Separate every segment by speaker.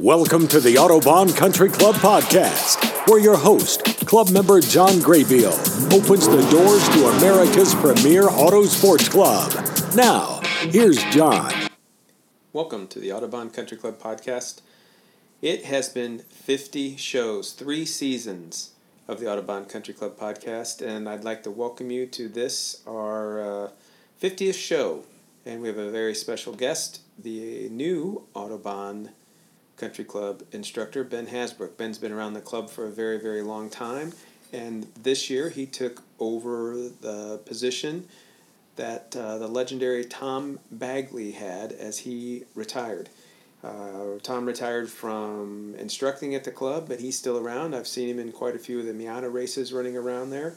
Speaker 1: Welcome to the Autobahn Country Club podcast, where your host, club member John Graybeal, opens the doors to America's premier auto sports club. Now, here's John.
Speaker 2: Welcome to the Autobahn Country Club podcast. It has been 50 shows, three seasons of the Autobahn Country Club podcast, and I'd like to welcome you to this, our uh, 50th show. And we have a very special guest, the new Autobahn Country Club instructor, Ben Hasbrouck. Ben's been around the club for a very, very long time, and this year he took over the position that uh, the legendary Tom Bagley had as he retired. Uh, Tom retired from instructing at the club, but he's still around. I've seen him in quite a few of the Miata races running around there.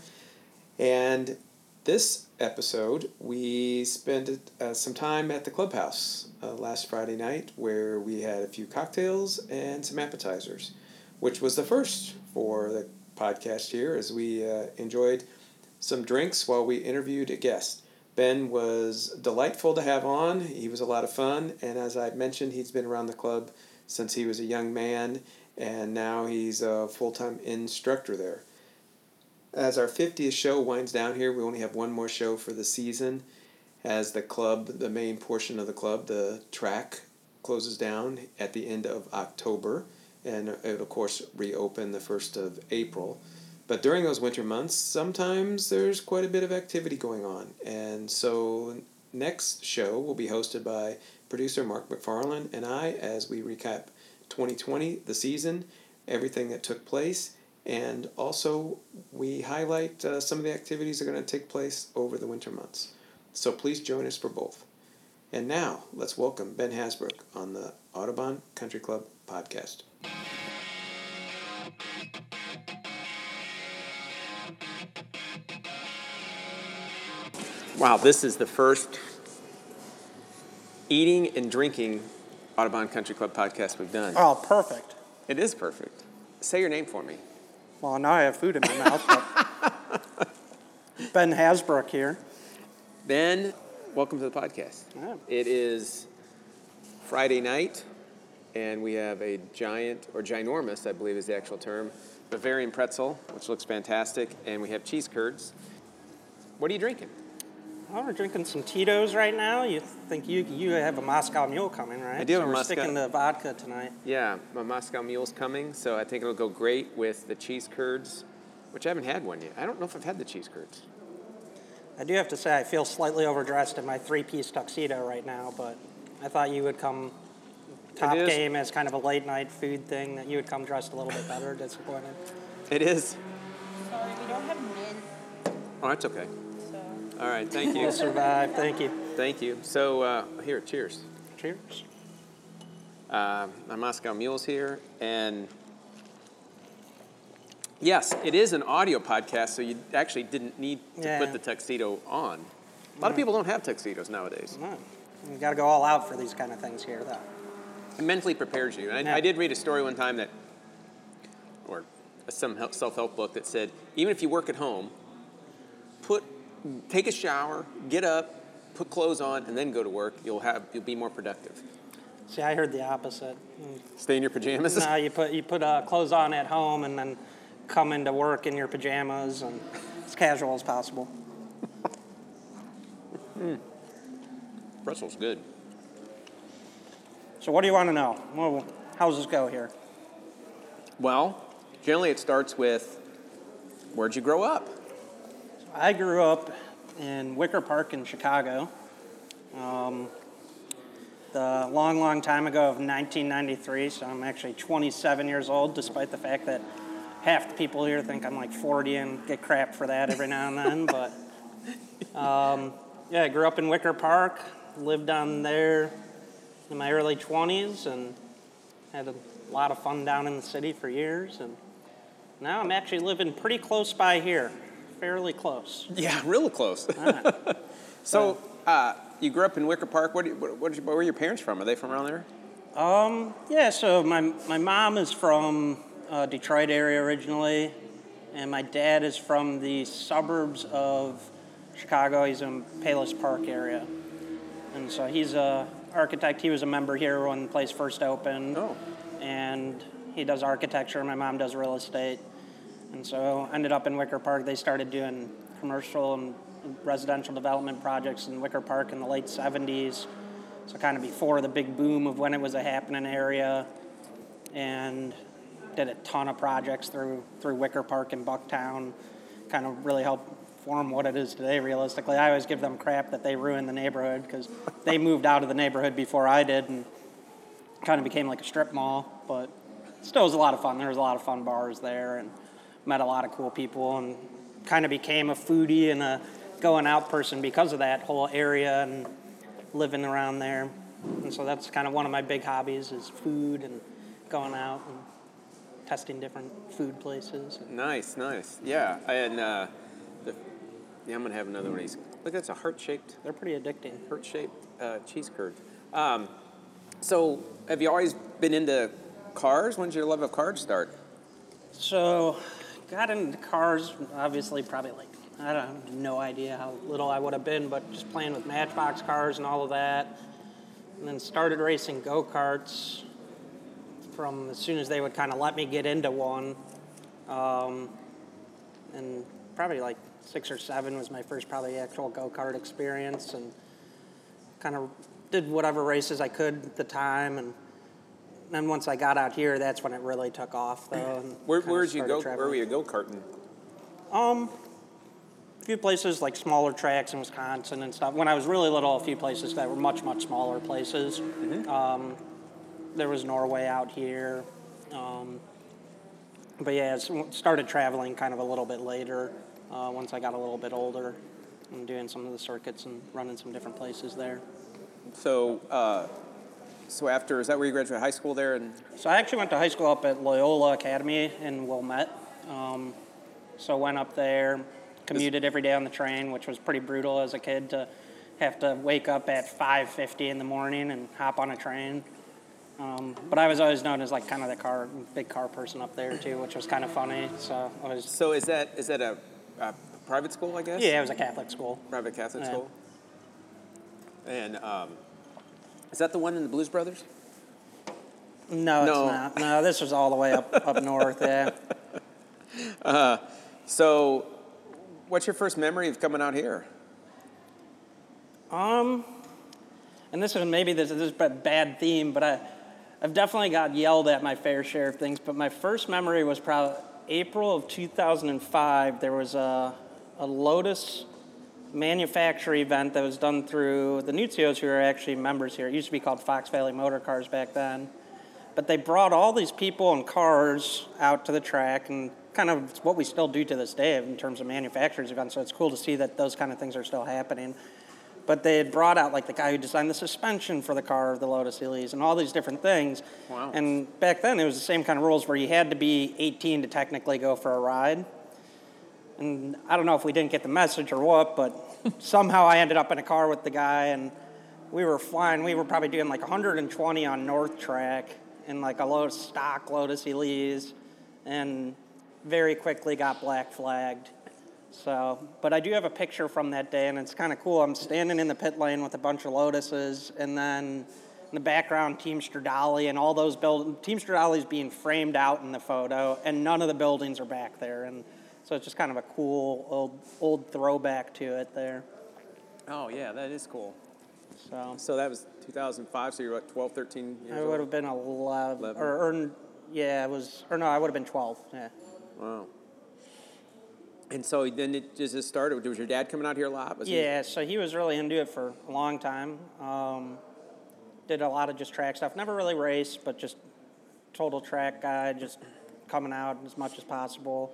Speaker 2: And this episode, we spent uh, some time at the clubhouse uh, last Friday night where we had a few cocktails and some appetizers, which was the first for the podcast here as we uh, enjoyed some drinks while we interviewed a guest. Ben was delightful to have on. He was a lot of fun, and as I mentioned, he's been around the club since he was a young man, and now he's a full time instructor there. As our 50th show winds down here, we only have one more show for the season. As the club, the main portion of the club, the track, closes down at the end of October, and it, of course, reopen the 1st of April. But during those winter months, sometimes there's quite a bit of activity going on. And so, next show will be hosted by producer Mark McFarland and I as we recap 2020, the season, everything that took place, and also we highlight uh, some of the activities that are going to take place over the winter months. So, please join us for both. And now, let's welcome Ben Hasbrouck on the Autobahn Country Club podcast. Wow, this is the first eating and drinking Autobahn Country Club podcast we've done.
Speaker 3: Oh, perfect.
Speaker 2: It is perfect. Say your name for me.
Speaker 3: Well, now I have food in my mouth. But ben Hasbrouck here.
Speaker 2: Ben, welcome to the podcast.
Speaker 3: Yeah.
Speaker 2: It is Friday night, and we have a giant, or ginormous, I believe is the actual term, Bavarian pretzel, which looks fantastic, and we have cheese curds. What are you drinking?
Speaker 3: Oh, well, we're drinking some Tito's right now. You think you you have a Moscow Mule coming, right?
Speaker 2: I do have
Speaker 3: so
Speaker 2: a
Speaker 3: we're
Speaker 2: Moscow-
Speaker 3: sticking to vodka tonight.
Speaker 2: Yeah, my Moscow Mule's coming, so I think it'll go great with the cheese curds, which I haven't had one yet. I don't know if I've had the cheese curds.
Speaker 3: I do have to say I feel slightly overdressed in my three-piece tuxedo right now, but I thought you would come top game as kind of a late night food thing. That you would come dressed a little bit better. Disappointed.
Speaker 2: It is.
Speaker 4: Sorry, we don't have mint,
Speaker 2: Oh, that's okay. All right, thank you.
Speaker 3: We'll survive. Thank you.
Speaker 2: Thank you. So, uh, here, cheers.
Speaker 3: Cheers.
Speaker 2: Uh, my Moscow Mule's here, and yes, it is an audio podcast, so you actually didn't need to
Speaker 3: Yeah.
Speaker 2: put the tuxedo on. A lot of people don't have tuxedos nowadays.
Speaker 3: No, you got to go all out for these kind of things here, though.
Speaker 2: It mentally prepares you. And I,
Speaker 3: Yeah.
Speaker 2: I did read a story one time that, or some self-help book that said, even if you work at home, take a shower, get up, put clothes on, and then go to work. You'll have, you'll be more productive.
Speaker 3: See, I heard the opposite.
Speaker 2: Stay in your pajamas.
Speaker 3: No, you put you put uh, clothes on at home and then come into work in your pajamas and as casual as possible.
Speaker 2: Pretzel's good.
Speaker 3: So, what do you want to know? Well, how's this go here?
Speaker 2: Well, generally it starts with, where'd you grow up?
Speaker 3: I grew up in Wicker Park in Chicago. Um, the long, long time ago of 1993, so I'm actually 27 years old, despite the fact that half the people here think I'm like 40 and get crap for that every now and then. But um, yeah, I grew up in Wicker Park, lived down there in my early 20s, and had a lot of fun down in the city for years. And now I'm actually living pretty close by here, fairly close.
Speaker 2: Yeah, really close. so, uh, you grew up in Wicker Park. What, you- what, you- where are your parents from? Are they from around there?
Speaker 3: Um, yeah, so my, my mom is from uh, Detroit area originally, and my dad is from the suburbs of Chicago. He's in Palos Park area. And so he's a architect. He was a member here when the place first opened.
Speaker 2: Oh.
Speaker 3: and he does architecture. My mom does real estate, and so ended up in Wicker Park. They started doing commercial and residential development projects in Wicker Park in the late 70s. So kind of before the big boom of when it was a happening area, and did a ton of projects through through Wicker Park and Bucktown. Kind of really helped form what it is today. Realistically, I always give them crap that they ruined the neighborhood because they moved out of the neighborhood before I did, and kind of became like a strip mall. But still was a lot of fun. There was a lot of fun bars there, and met a lot of cool people, and kind of became a foodie and a going out person because of that whole area and living around there. And so that's kind of one of my big hobbies is food and going out and testing different food places.
Speaker 5: Nice, nice. Yeah, and uh, the, yeah, I'm gonna have another one of these. Look, that's a heart-shaped,
Speaker 3: They're pretty addicting.
Speaker 5: heart-shaped uh, cheese curd. Um, so, have you always been into cars? When did your love of cars start?
Speaker 3: So, got into cars, obviously, probably like, I don't have no idea how little I would have been, but just playing with Matchbox cars and all of that. And then started racing go karts from as soon as they would kind of let me get into one. Um, and probably like six or seven was my first, probably actual go kart experience. And kind of did whatever races I could at the time. And then once I got out here, that's when it really took off, though.
Speaker 5: Where
Speaker 3: where
Speaker 5: did you go? Where were you go karting?
Speaker 3: Um, a few places like smaller tracks in Wisconsin and stuff. When I was really little, a few places that were much much smaller places. Um, there was Norway out here. Um, but yeah, s- started traveling kind of a little bit later uh, once I got a little bit older and doing some of the circuits and running some different places there.
Speaker 5: So, uh, so after is that where you graduated high school there? And
Speaker 3: So I actually went to high school up at Loyola Academy in Wilmette. Um, so went up there, commuted every day on the train, which was pretty brutal as a kid to have to wake up at 5:50 in the morning and hop on a train. Um, but I was always known as like kind of the car, big car person up there too, which was kind of funny. So I was,
Speaker 5: so is that is that a, a private school? I guess.
Speaker 3: yeah, it was a Catholic school.
Speaker 5: Private Catholic
Speaker 3: Yeah.
Speaker 5: school. And um, is that the one in the Blues Brothers?
Speaker 3: No,
Speaker 5: No.
Speaker 3: it's not. No, this was all the way up up north. Yeah.
Speaker 5: So, what's your first memory of coming out here?
Speaker 3: Um, and this is maybe this, this is a bad theme, but I, I've definitely got yelled at my fair share of things. But my first memory was probably April of 2005. There was a, a Lotus manufacturer event that was done through the Nuzios, who are actually members here. It used to be called Fox Valley Motor Cars back then. But they brought all these people and cars out to the track, and kind of what we still do to this day in terms of manufacturers events. So it's cool to see that those kind of things are still happening. But they had brought out like the guy who designed the suspension for the car, of the Lotus Elise, and all these different things.
Speaker 5: Wow.
Speaker 3: And back then it was the same kind of rules where you had to be 18 to technically go for a ride. And I don't know if we didn't get the message or what, but somehow I ended up in a car with the guy, and we were flying. We were probably doing like 120 on North Track in like a Lotus stock Lotus Elise, and very quickly got black flagged. So, but I do have a picture from that day, and it's kind of cool. I'm standing in the pit lane with a bunch of Lotuses, and then in the background, Team Stradali and all those buildings. Team Stradali's being framed out in the photo, and none of the buildings are back there. And so it's just kind of a cool old old throwback to it there.
Speaker 5: Oh yeah, that is cool.
Speaker 3: So
Speaker 5: So that was 2005. So you're what, 12, 13 years
Speaker 3: I
Speaker 5: old?
Speaker 3: would have been 11,
Speaker 5: 11.
Speaker 3: or, or yeah, it was, or no, I would have been 12. Yeah.
Speaker 5: Wow. And so then it just just started. Was your dad coming out here a lot? Was he-
Speaker 3: Yeah, so he was really into it for a long time. Um, did a lot of just track stuff. Never really raced, but just total track guy, just coming out as much as possible.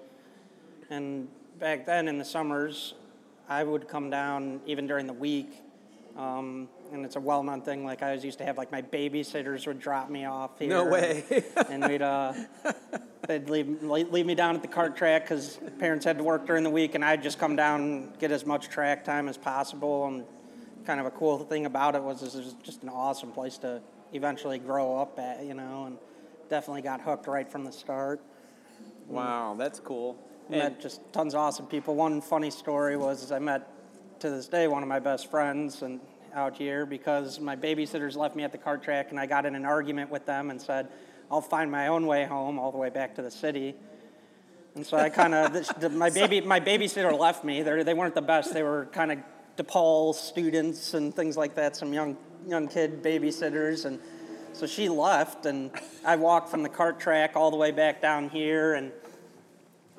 Speaker 3: And back then in the summers, I would come down even during the week. Um, and it's a well-known thing. Like I was used to have like my babysitters would drop me off here.
Speaker 5: No way.
Speaker 3: and we'd uh, they'd leave leave me down at the kart track because parents had to work during the week, and I'd just come down and get as much track time as possible. And kind of a cool thing about it was it was just an awesome place to eventually grow up at, you know, and definitely got hooked right from the start.
Speaker 5: wow, that's cool.
Speaker 3: Met
Speaker 5: And
Speaker 3: just tons of awesome people. One funny story was I met to this day one of my best friends and out here because my babysitters left me at the kart track and I got in an argument with them and said, I'll find my own way home all the way back to the city. And so I kind of, my baby, my babysitter left me. They they weren't the best. They were kind of DePaul students and things like that. Some young young kid babysitters, and so she left, and I walked from the cart track all the way back down here, and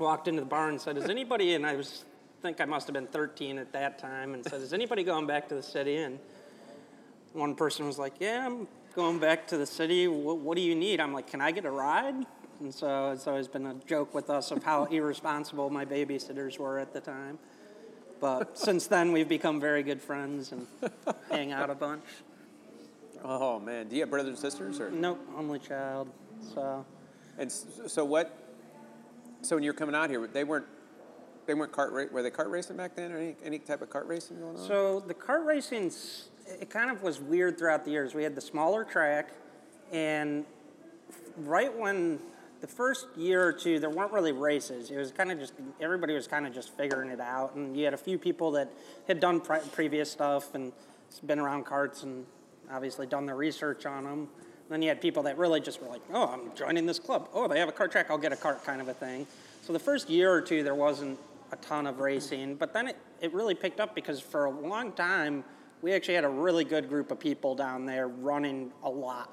Speaker 3: walked into the bar and said, "Is anybody?" And I was think I must have been 13 at that time, and said, "Is anybody going back to the city?" And one person was like, "Yeah, I'm going back to the city. What, what do you need?" I'm like, "Can I get a ride?" And so it's always been a joke with us of how irresponsible my babysitters were at the time. But since then, we've become very good friends and hang out a bunch.
Speaker 5: Oh man, do you have brothers and sisters or?
Speaker 3: Nope, only child. So
Speaker 5: And so what? So when you were coming out here, they weren't they weren't kart ra- were they kart racing back then or any, any type of kart racing going on?
Speaker 3: So the kart racing, it kind of was weird throughout the years. We had the smaller track, and right when the first year or two, there weren't really races. It was kind of just everybody was kind of just figuring it out, and you had a few people that had done pre- previous stuff and been around carts and obviously done their research on them. Then you had people that really just were like, "Oh, I'm joining this club. Oh, they have a kart track. I'll get a kart," kind of a thing. So the first year or two, there wasn't a ton of racing, but then it, it really picked up because for a long time, we actually had a really good group of people down there running a lot.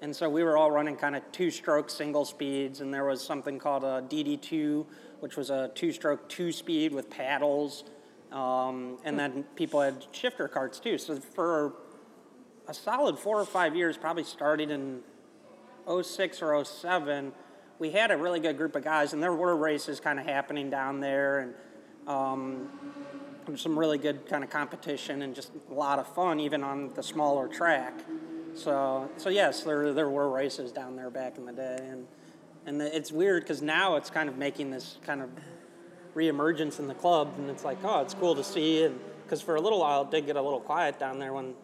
Speaker 3: And so we were all running kind of two stroke single speeds, and there was something called a DD2, which was a two stroke two speed with paddles. Um, and then people had shifter carts too. So for a solid four or five years, probably starting in 06 or 07, we had a really good group of guys, and there were races kind of happening down there, and um, some really good kind of competition and just a lot of fun, even on the smaller track. So, so yes, there there were races down there back in the day, and and the, it's weird because now it's kind of making this kind of reemergence in the club, and it's like, oh, it's cool to see, and because for a little while it did get a little quiet down there when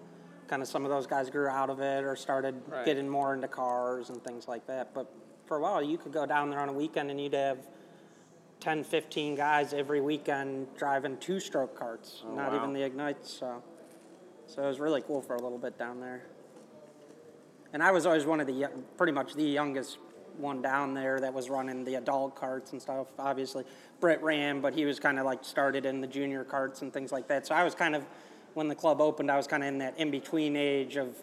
Speaker 3: kind of some of those guys grew out of it or started
Speaker 5: Right.
Speaker 3: getting more into cars and things like that. But for a while, you could go down there on a weekend and you'd have 10, 15 guys every weekend driving two-stroke carts,
Speaker 5: Oh,
Speaker 3: not
Speaker 5: wow.
Speaker 3: even the ignites. So, so it was really cool for a little bit down there. And I was always one of the pretty much the youngest one down there that was running the adult carts and stuff. Obviously, Brett ran, but he was kind of like started in the junior carts and things like that. So I was kind of when the club opened, I was kind of in that in between age of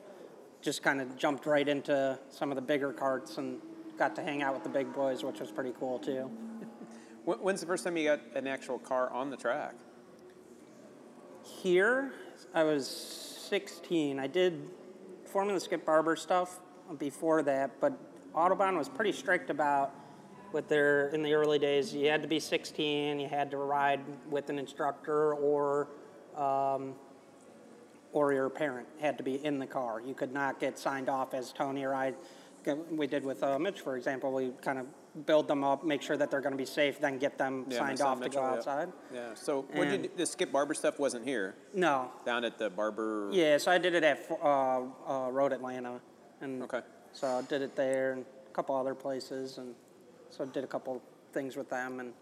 Speaker 3: just kind of jumped right into some of the bigger carts and got to hang out with the big boys, which was pretty cool too.
Speaker 5: When's the first time you got an actual car on the track?
Speaker 3: Here, I was 16. I did Formula Skip Barber stuff before that, but Autobahn was pretty strict about with their in the early days. You had to be 16. You had to ride with an instructor or um, or your parent had to be in the car. You could not get signed off as Tony or I. We did with uh, Mitch, for example. We kind of build them up, make sure that they're going to be safe, then get them
Speaker 5: Yeah,
Speaker 3: signed off to go outside.
Speaker 5: Yeah. So when did the Skip Barber stuff wasn't here?
Speaker 3: No,
Speaker 5: Down at the barber.
Speaker 3: Yeah, so I did it at uh, uh, Road Atlanta, and
Speaker 5: Okay.
Speaker 3: so I did it there and a couple other places, and so I did a couple things with them, and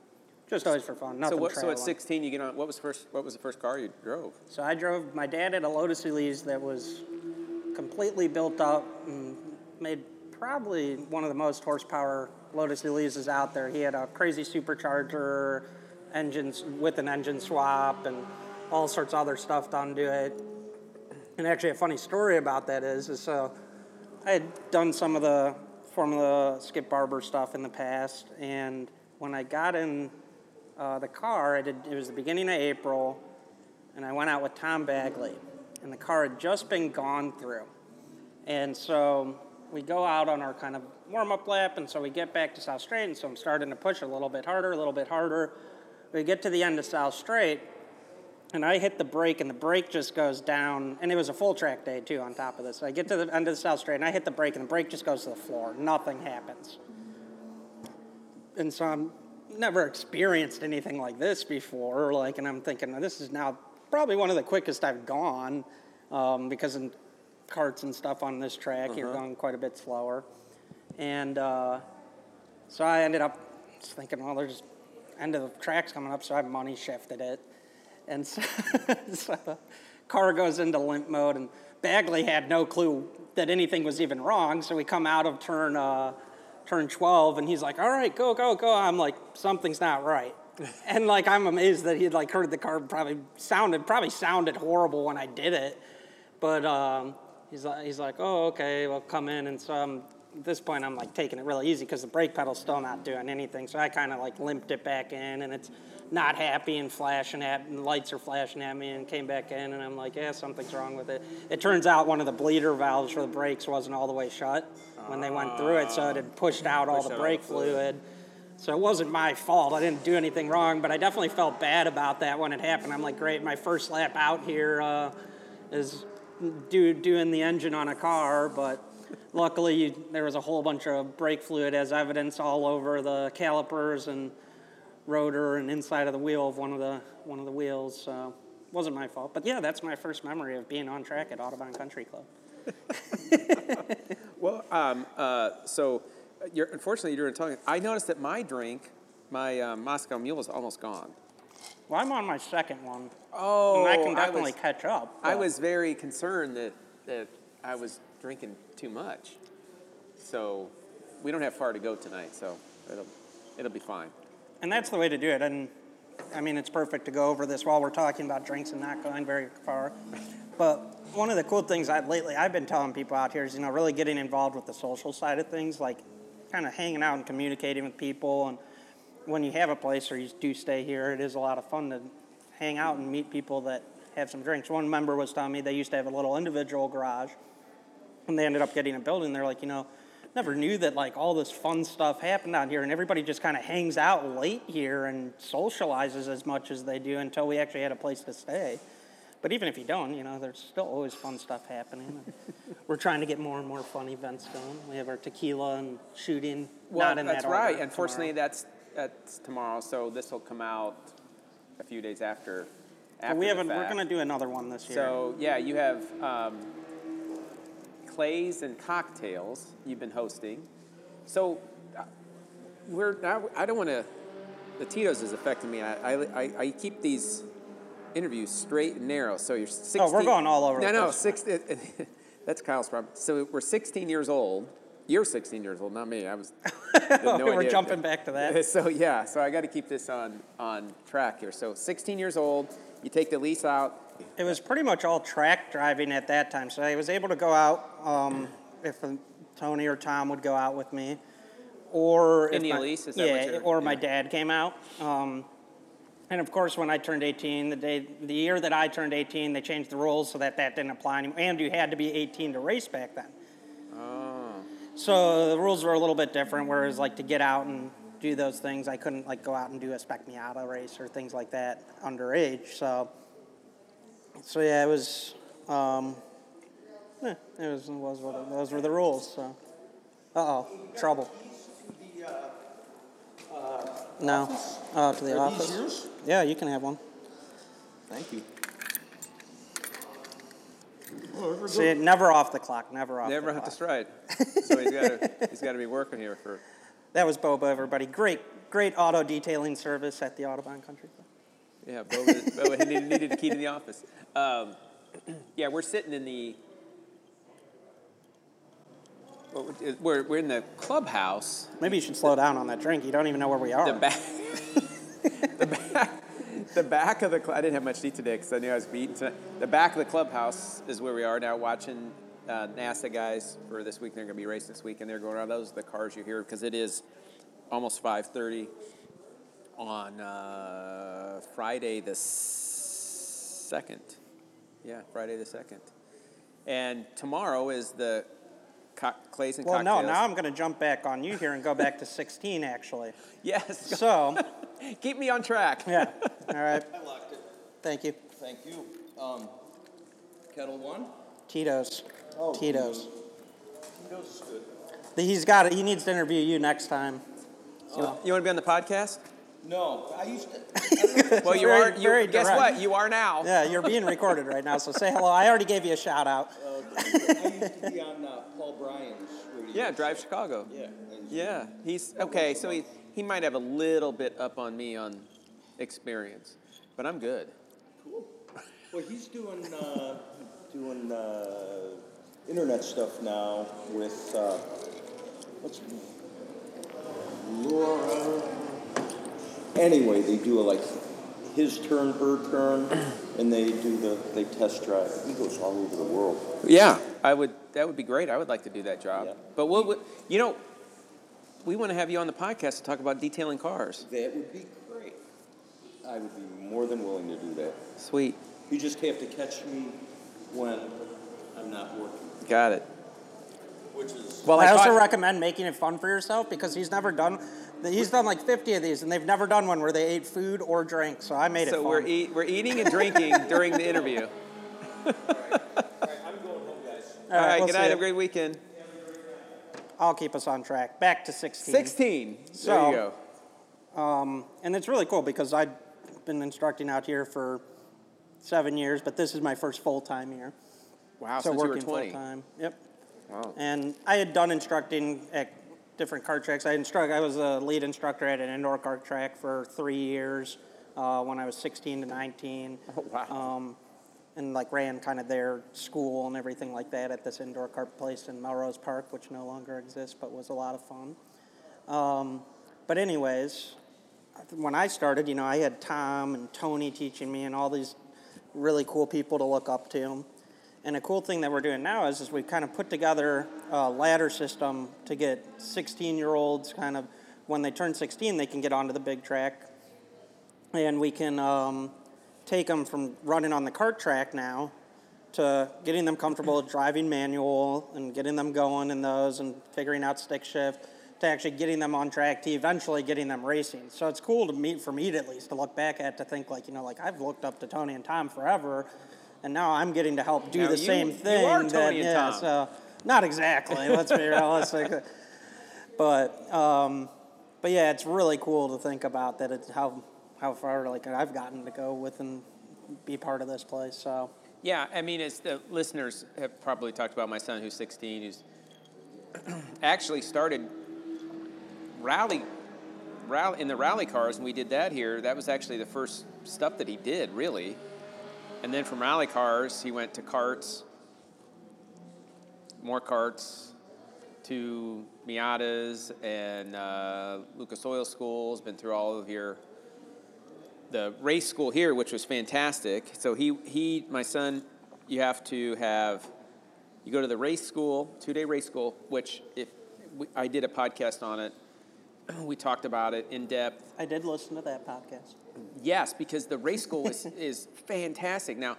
Speaker 3: just always for fun. Nothing
Speaker 5: So what? So at
Speaker 3: traveling.
Speaker 5: 16, you get on. What was first? What was the first car you drove?
Speaker 3: So I drove. My dad had a Lotus Elise that was completely built up and made probably one of the most horsepower Lotus Elises out there. He had a crazy supercharger, engines with an engine swap, and all sorts of other stuff done to it. And actually, a funny story about that is, is so I had done some of the Formula Skip Barber stuff in the past, and when I got in uh, the car, I did, it was the beginning of April, and I went out with Tom Bagley, and the car had just been gone through. And so we go out on our kind of warm up lap, and so we get back to South Straight, and so I'm starting to push a little bit harder, a little bit harder. We get to the end of South Straight, and I hit the brake, and the brake just goes down, and it was a full track day too on top of this. So I get to the end of the South Straight, and I hit the brake, and the brake just goes to the floor. Nothing happens. And so I'm never experienced anything like this before. Like, and I'm thinking this is now probably one of the quickest I've gone um, because in carts and stuff on this track, you're going quite a bit slower. And uh, so I ended up thinking, well, there's end of the track's coming up, so I money shifted it. And so, so car goes into limp mode, and Bagley had no clue that anything was even wrong. So we come out of turn uh, turn 12, and he's like, "All right, go, go, go." I'm like, "Something's not right." and like I'm amazed that he'd like heard the car probably sounded probably sounded horrible when I did it, but um, he's like he's like, "Oh, okay, well come in." And so I'm, at this point I'm like taking it really easy because the brake pedal's still not doing anything. So I kind of like limped it back in, and it's not happy and flashing at, and lights are flashing at me, and came back in, and I'm like, "Yeah, something's wrong with it." It turns out one of the bleeder valves for the brakes wasn't all the way shut when they went through it, so it had pushed out all
Speaker 5: Pushed
Speaker 3: the
Speaker 5: out all
Speaker 3: brake
Speaker 5: the fluid.
Speaker 3: fluid. So it wasn't my fault. I didn't do anything wrong, but I definitely felt bad about that when it happened. I'm like, great, my first lap out here uh, is do, doing the engine on a car, but luckily you, there was a whole bunch of brake fluid as evidence all over the calipers and rotor and inside of the wheel of one of the one of the wheels. So wasn't my fault. But yeah, that's my first memory of being on track at Autobahn Country Club.
Speaker 5: Well, um, uh, so you're, unfortunately, during talking, I noticed that my drink, my uh, Moscow Mule, is almost gone.
Speaker 3: Well, I'm on my second one.
Speaker 5: Oh,
Speaker 3: and I can
Speaker 5: I
Speaker 3: definitely
Speaker 5: was-
Speaker 3: catch up.
Speaker 5: I was very concerned that, that I was drinking too much. So we don't have far to go tonight, so it'll, it'll be fine.
Speaker 3: And that's the way to do it. And I mean, it's perfect to go over this while we're talking about drinks and not going very far. But one of the cool things I've lately I've been telling people out here is, you know, really getting involved with the social side of things, like kind of hanging out and communicating with people. And when you have a place or you do stay here, it is a lot of fun to hang out and meet people that have some drinks. One member was telling me they used to have a little individual garage and they ended up getting a building. They're like, you know, never knew that like all this fun stuff happened out here, and everybody just kind of hangs out late here and socializes as much as they do until we actually had a place to stay. But even if you don't, you know, there's still always fun stuff happening. We're trying to get more and more fun events going. We have our tequila and shooting.
Speaker 5: Well, that's
Speaker 3: that
Speaker 5: right. Unfortunately,
Speaker 3: tomorrow.
Speaker 5: that's, that's tomorrow, so this will come out a few days after. After
Speaker 3: we haven't. We're going to do another one this year.
Speaker 5: So yeah, you have um, clays and cocktails you've been hosting. So uh, we're now. I don't want to. The Tito's is affecting me. I, I, I, keep these interviews straight and narrow. So you're 16.
Speaker 3: Oh, we're going all over
Speaker 5: No,
Speaker 3: the
Speaker 5: no,
Speaker 3: place.
Speaker 5: six. That's Kyle's problem. So we're 16 years old. You're 16 years old, not me. I was. no
Speaker 3: we're
Speaker 5: idea.
Speaker 3: jumping back to that.
Speaker 5: So yeah, so I got to keep this on on track here. So 16 years old, you take the Elise out.
Speaker 3: It was pretty much all track driving at that time, so I was able to go out um, if uh, Tony or Tom would go out with me, or
Speaker 5: In
Speaker 3: if
Speaker 5: the
Speaker 3: my-
Speaker 5: Elise? Is that
Speaker 3: yeah,
Speaker 5: what you're-
Speaker 3: or my dad came out. Um, and of course, when I turned 18, the day, the year that I turned 18, they changed the rules so that that didn't apply anymore, and you had to be 18 to race back then.
Speaker 5: Oh.
Speaker 3: So the rules were a little bit different. Whereas, like to get out and do those things, I couldn't like go out and do a spec Miata race or things like that underage. So, so yeah, it was. Um, yeah, it was, it was what it, those were the rules. So, uh oh, trouble. No, oh, to the
Speaker 6: Are these
Speaker 3: office.
Speaker 6: yours?
Speaker 3: Yeah, you can have one.
Speaker 6: Thank you. Oh, there we go.
Speaker 3: See, never off the clock. Never off.
Speaker 5: Never
Speaker 3: the
Speaker 5: have to
Speaker 3: clock.
Speaker 5: stride. So he's got to he's got to be working here for.
Speaker 3: That was Boba, everybody. Great, great auto detailing service at the Autobahn Country Club.
Speaker 5: Yeah, Bo, Bo he needed, needed a key to the office. Um, yeah, we're sitting in the. We're, we're in the clubhouse.
Speaker 3: Maybe you should slow down on that drink. You don't even know where we are.
Speaker 5: The back. the back. The back of the. I didn't have much to eat today because I knew I was beaten tonight. The back of the clubhouse is where we are now, watching uh, NASA guys for this week. They're going to be racing this week, and they're going around. Those are the cars you hear because it is almost 5:30 on uh, Friday the second. Yeah, Friday the second. And tomorrow is the co- Clays and
Speaker 3: well, no, now I'm going to jump back on you here and go back to 16, actually.
Speaker 5: Yes.
Speaker 3: So,
Speaker 5: Keep me on track.
Speaker 3: yeah. All right.
Speaker 6: I locked it.
Speaker 3: Thank you.
Speaker 6: Thank you. Um, Ketel One.
Speaker 3: Tito's.
Speaker 6: Oh,
Speaker 3: Tito's.
Speaker 6: Tito's is good.
Speaker 3: He's got it. He needs to interview you next time.
Speaker 5: You want to be on the podcast?
Speaker 6: No, I used to.
Speaker 5: Well, you
Speaker 3: Very-
Speaker 5: are. You,
Speaker 3: very
Speaker 5: guess
Speaker 3: direct.
Speaker 5: what? You are now.
Speaker 3: Yeah, you're being recorded right now, so say hello. I already gave you a shout out.
Speaker 6: I used to be on uh, Paul Brian's radio.
Speaker 5: Yeah, Drive Chicago.
Speaker 6: Yeah.
Speaker 5: Yeah, he's okay. So he he might have a little bit up on me on experience, but I'm good.
Speaker 6: Cool. Well, he's doing uh, doing uh, internet stuff now with uh, what's Laura. Anyway, they do a, like his turn, her turn, and they do the they test drive. He goes all over the world.
Speaker 5: Yeah, I would. That would be great. I would like to do that job.
Speaker 6: Yeah.
Speaker 5: But what would you know? We want to have you on the podcast to talk about detailing cars.
Speaker 6: That would be great. I would be more than willing to do that.
Speaker 5: Sweet.
Speaker 6: You just have to catch me when I'm not working,
Speaker 5: Got it.
Speaker 6: which is
Speaker 5: Well,
Speaker 3: I, also
Speaker 5: thought-
Speaker 3: recommend making it fun for yourself because he's never done. He's done like 50 of these, and they've never done one where they ate food or drink. So I made it
Speaker 5: So
Speaker 3: fun.
Speaker 5: we're eat, we're eating and drinking during the interview.
Speaker 6: All right, I'm going home, guys.
Speaker 3: All
Speaker 5: All right.
Speaker 3: we'll
Speaker 5: good night.
Speaker 3: ya.
Speaker 5: Have a great weekend.
Speaker 3: I'll keep us on track. Back to 16.
Speaker 5: 16. there
Speaker 3: So-
Speaker 5: you go.
Speaker 3: Um, and it's really cool because I've been instructing out here for seven years, but this is my first full time year.
Speaker 5: Wow.
Speaker 3: so
Speaker 5: since you were
Speaker 3: working
Speaker 5: 20.
Speaker 3: full time. Yep.
Speaker 5: Wow.
Speaker 3: And I had done instructing at different kart tracks. I instruct. I was a lead instructor at an indoor kart track for three years uh, when I was 16 to 19.
Speaker 5: Oh, wow.
Speaker 3: Um, and like ran kind of their school and everything like that at this indoor kart place in Melrose Park, which no longer exists, but was a lot of fun. Um, but anyways, when I started, you know, I had Tom and Tony teaching me and all these really cool people to look up to. And a cool thing that we're doing now is, is we've kind of put together a ladder system to get 16 year olds kind of, when they turn 16, they can get onto the big track. And we can um, take them from running on the cart track now to getting them comfortable driving manual and getting them going in those and figuring out stick shift to actually getting them on track to eventually getting them racing. So it's cool to meet for me at least to look back at to think like, you know, like I've looked up to Tony and Tom forever and now I'm getting to help do
Speaker 5: Now
Speaker 3: the
Speaker 5: you-
Speaker 3: same
Speaker 5: you
Speaker 3: thing.
Speaker 5: are
Speaker 3: that,
Speaker 5: Tony and
Speaker 3: yeah,
Speaker 5: Tom.
Speaker 3: so not exactly, let's be realistic. But um, but yeah, it's really cool to think about that it's how how far like I've gotten to go with and be part of this place. So
Speaker 5: Yeah, I mean, as the listeners have probably talked about my son who's 16, who's actually started rally, rally in the rally cars, and we did that here. That was actually the first stuff that he did, really. And then from rally cars, he went to carts, more carts, to Miatas and uh, Lucas Oil Schools. Been through all of your the race school here, which was fantastic. So he, he, my son, you have to have, you go to the race school, two day race school, which if we, I did a podcast on it, we talked about it in depth.
Speaker 3: I did listen to that podcast.
Speaker 5: Yes, because the race school is, is fantastic. Now,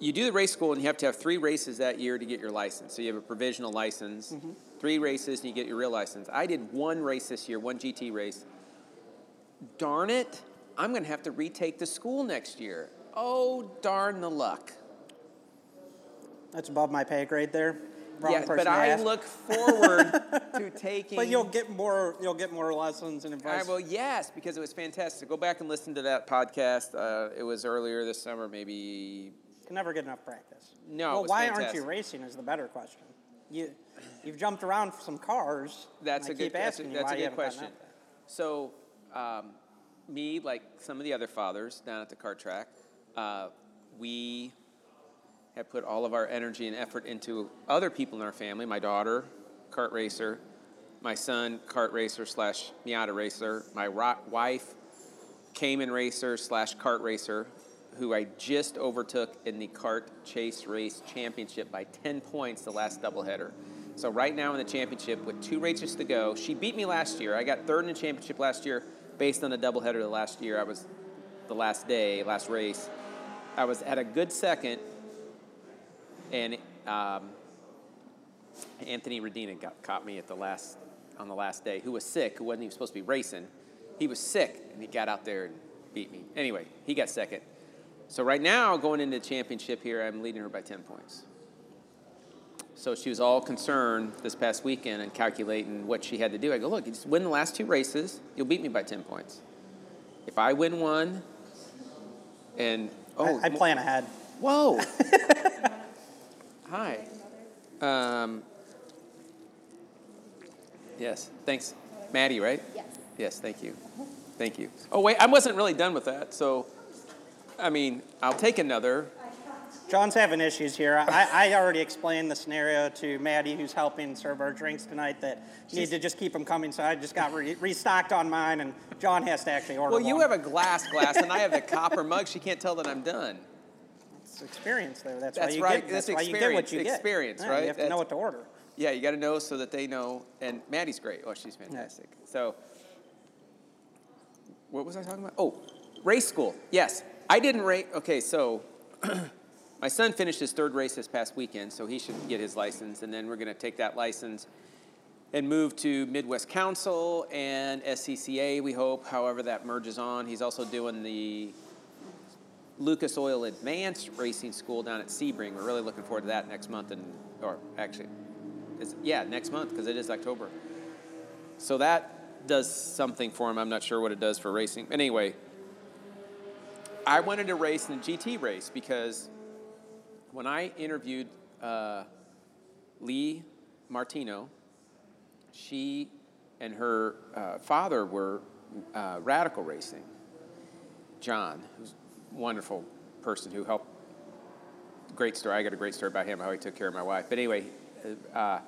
Speaker 5: you do the race school and you have to have three races that year to get your license. So you have a provisional license, mm-hmm. three races, and you get your real license. I did one race this year, one GT race. Darn it, I'm going to have to retake the school next year. Oh, darn the luck.
Speaker 3: That's above my pay grade there. Wrong
Speaker 5: yeah,
Speaker 3: person
Speaker 5: but
Speaker 3: to
Speaker 5: I
Speaker 3: ask.
Speaker 5: look forward to taking.
Speaker 3: But you'll get more. You'll get more lessons and
Speaker 5: I,
Speaker 3: advice.
Speaker 5: well, yes, because it was fantastic. Go back and listen to that podcast. Uh, it was earlier this summer, maybe
Speaker 3: Can never get enough practice.
Speaker 5: No, it
Speaker 3: Well,
Speaker 5: was
Speaker 3: why aren't you racing? Is the better question. You, you've jumped around for some cars.
Speaker 5: That's
Speaker 3: and
Speaker 5: a
Speaker 3: I keep
Speaker 5: good. That's a,
Speaker 3: asking you
Speaker 5: that's
Speaker 3: why
Speaker 5: a good question. So, um, me, like some of the other fathers down at the car track, uh, we have put all of our energy and effort into other people in our family. My daughter, kart racer. My son, kart racer slash Miata racer. My wife, Cayman racer slash kart racer, who I just overtook in the kart chase race championship by 10 points the last doubleheader. So right now in the championship with two races to go, she beat me last year. I got third in the championship last year based on the doubleheader the last year. I was the last day, last race. I was at a good second, and um, Anthony Redina got, caught me at the last on the last day. Who was sick? Who wasn't even supposed to be racing? He was sick, and he got out there and beat me. Anyway, he got second. So right now, going into the championship here, I'm leading her by 10 points. So she was all concerned this past weekend and calculating what she had to do. I go, look, you just win the last two races, you'll beat me by 10 points. If I win one, and oh,
Speaker 3: I, I plan ahead.
Speaker 5: Whoa. Hi. Um, yes, thanks. Maddie, right?
Speaker 4: Yes.
Speaker 5: Yes, thank you. Thank you. Oh, wait, I wasn't really done with that. So I mean, I'll take another.
Speaker 3: John's having issues here. I, I already explained the scenario to Maddie, who's helping serve our drinks tonight, that need to just keep them coming. So I just got re- restocked on mine, and John has to actually order
Speaker 5: Well, you
Speaker 3: one.
Speaker 5: have a glass glass, and I have the copper mug. She can't tell that I'm done.
Speaker 3: It's experience there. That's,
Speaker 5: That's
Speaker 3: why you
Speaker 5: right.
Speaker 3: get. That's,
Speaker 5: That's
Speaker 3: why you get what
Speaker 5: experience.
Speaker 3: you get.
Speaker 5: Experience,
Speaker 3: Yeah,
Speaker 5: right?
Speaker 3: You have to know what to order.
Speaker 5: Yeah, you got to know so that they know. And Maddie's great. Oh, she's fantastic. So, what was I talking about? Oh, race school. Yes, I didn't race. Okay, so my son finished his third race this past weekend, so he should get his license, and then we're going to take that license and move to Midwest Council and SCCA. We hope, however that merges on. He's also doing the Lucas Oil Advanced Racing School down at Sebring. We're really looking forward to that next month, and or actually, yeah, next month because it is October. So that does something for him. I'm not sure what it does for racing. Anyway, I wanted to race in a GT race because when I interviewed uh, Lee Martino, she and her uh, father were uh, radical racing. John, wonderful person who helped. Great story. I got a great story about him, how he took care of my wife. But anyway, uh,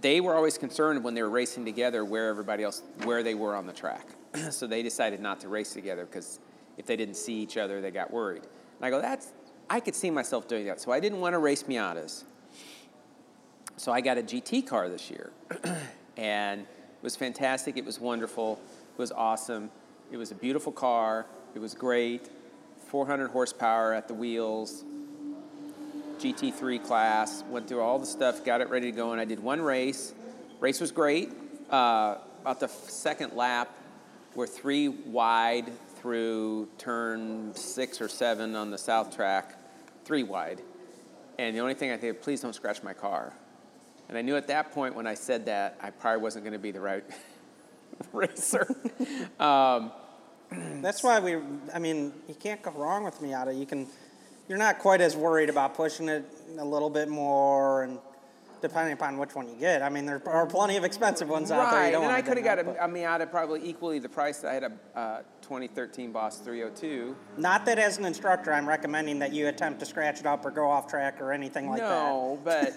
Speaker 5: they were always concerned when they were racing together where everybody else, where they were on the track. so they decided not to race together because if they didn't see each other, they got worried. And I go, that's, I could see myself doing that. So I didn't want to race Miatas. So I got a GT car this year. and it was fantastic. It was wonderful. It was awesome. It was a beautiful car. It was great. 400 horsepower at the wheels. GT3 class. Went through all the stuff, got it ready to go, and I did one race. Race was great. Uh, about the second lap, we're three wide through turn six or seven on the south track, three wide. And the only thing I think, please don't scratch my car. And I knew at that point when I said that, I probably wasn't going to be the right racer. Um,
Speaker 3: That's why we. I mean, you can't go wrong with Miata. You can. You're not quite as worried about pushing it a little bit more, and depending upon which one you get. I mean, there are plenty of expensive ones out there.
Speaker 5: right,
Speaker 3: You don't
Speaker 5: and I could have got a, a Miata probably equally the price. I had a uh, 2013 Boss 302.
Speaker 3: Not that as an instructor, I'm recommending that you attempt to scratch it up or go off track or anything like that.
Speaker 5: no, but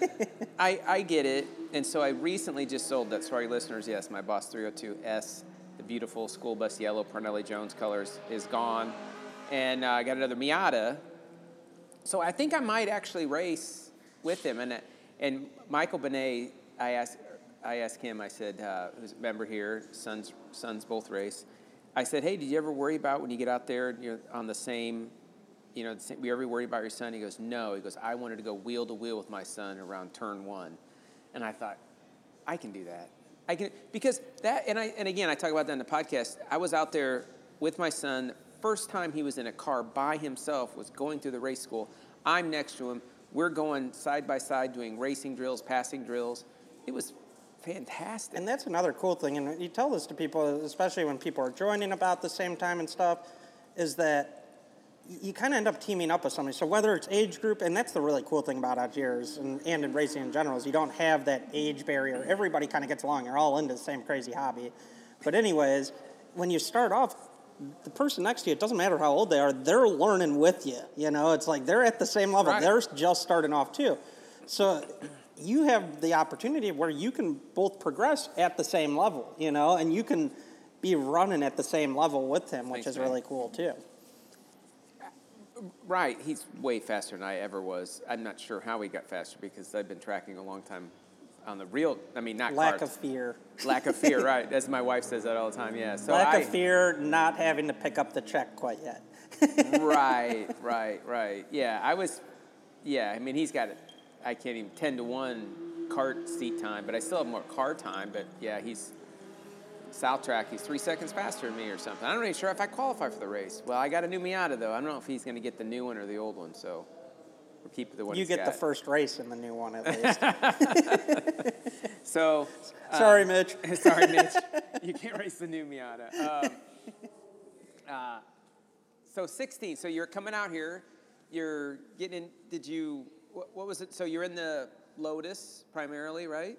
Speaker 5: I, I get it. And so I recently just sold that. Sorry, listeners. Yes, my Boss 302S, the beautiful school bus yellow Parnelli Jones colors, is gone. And uh, I got another Miata. So I think I might actually race with him. And, and Michael Benet, I asked, I asked him, I said, uh, who's a member here, sons, sons both race. I said, hey, did you ever worry about when you get out there and you're on the same you know, do you ever worry about your son? He goes, no. He goes, I wanted to go wheel to wheel with my son around turn one. And I thought, I can do that. I can, because that, and I, and again, I talk about that in the podcast. I was out there with my son. First time he was in a car by himself was going through the race school. I'm next to him. We're going side by side doing racing drills, passing drills. It was fantastic.
Speaker 3: And that's another cool thing, and you tell this to people, especially when people are joining about the same time and stuff, is that you kind of end up teaming up with somebody. So whether it's age group, and that's the really cool thing about Algiers and, and in racing in general, is you don't have that age barrier. Everybody kind of gets along. You're all into the same crazy hobby. But anyways, when you start off, the person next to you, it doesn't matter how old they are, they're learning with you. You know, it's like they're at the same level.
Speaker 5: Right.
Speaker 3: They're just starting off too. So you have the opportunity where you can both progress at the same level, you know, and you can be running at the same level with him, which
Speaker 5: Thanks,
Speaker 3: is
Speaker 5: man.
Speaker 3: really cool too.
Speaker 5: Right, he's way faster than I ever was. I'm not sure how he got faster because I've been tracking a long time on the real. I mean, not
Speaker 3: Lack
Speaker 5: cars.
Speaker 3: of fear.
Speaker 5: lack of fear. Right, as my wife says that all the time. Yeah. So
Speaker 3: Lack
Speaker 5: I,
Speaker 3: of fear, not having to pick up the check quite yet.
Speaker 5: right, right, right. Yeah, I was. Yeah, I mean, he's got. I can't even ten to one cart seat time, but I still have more car time. But yeah, he's South Track. He's three seconds faster than me or something. I'm not even sure if I qualify for the race. Well, I got a new Miata though. I don't know if he's going to get the new one or the old one. So we'll keep the one.
Speaker 3: You get the first race in the new one at least.
Speaker 5: So
Speaker 3: Sorry, Mitch.
Speaker 5: Sorry, Mitch. You can't race the new Miata. Um, uh, so 16. So you're coming out here. You're getting in. Did you? What, what was it? So you're in the Lotus primarily, right?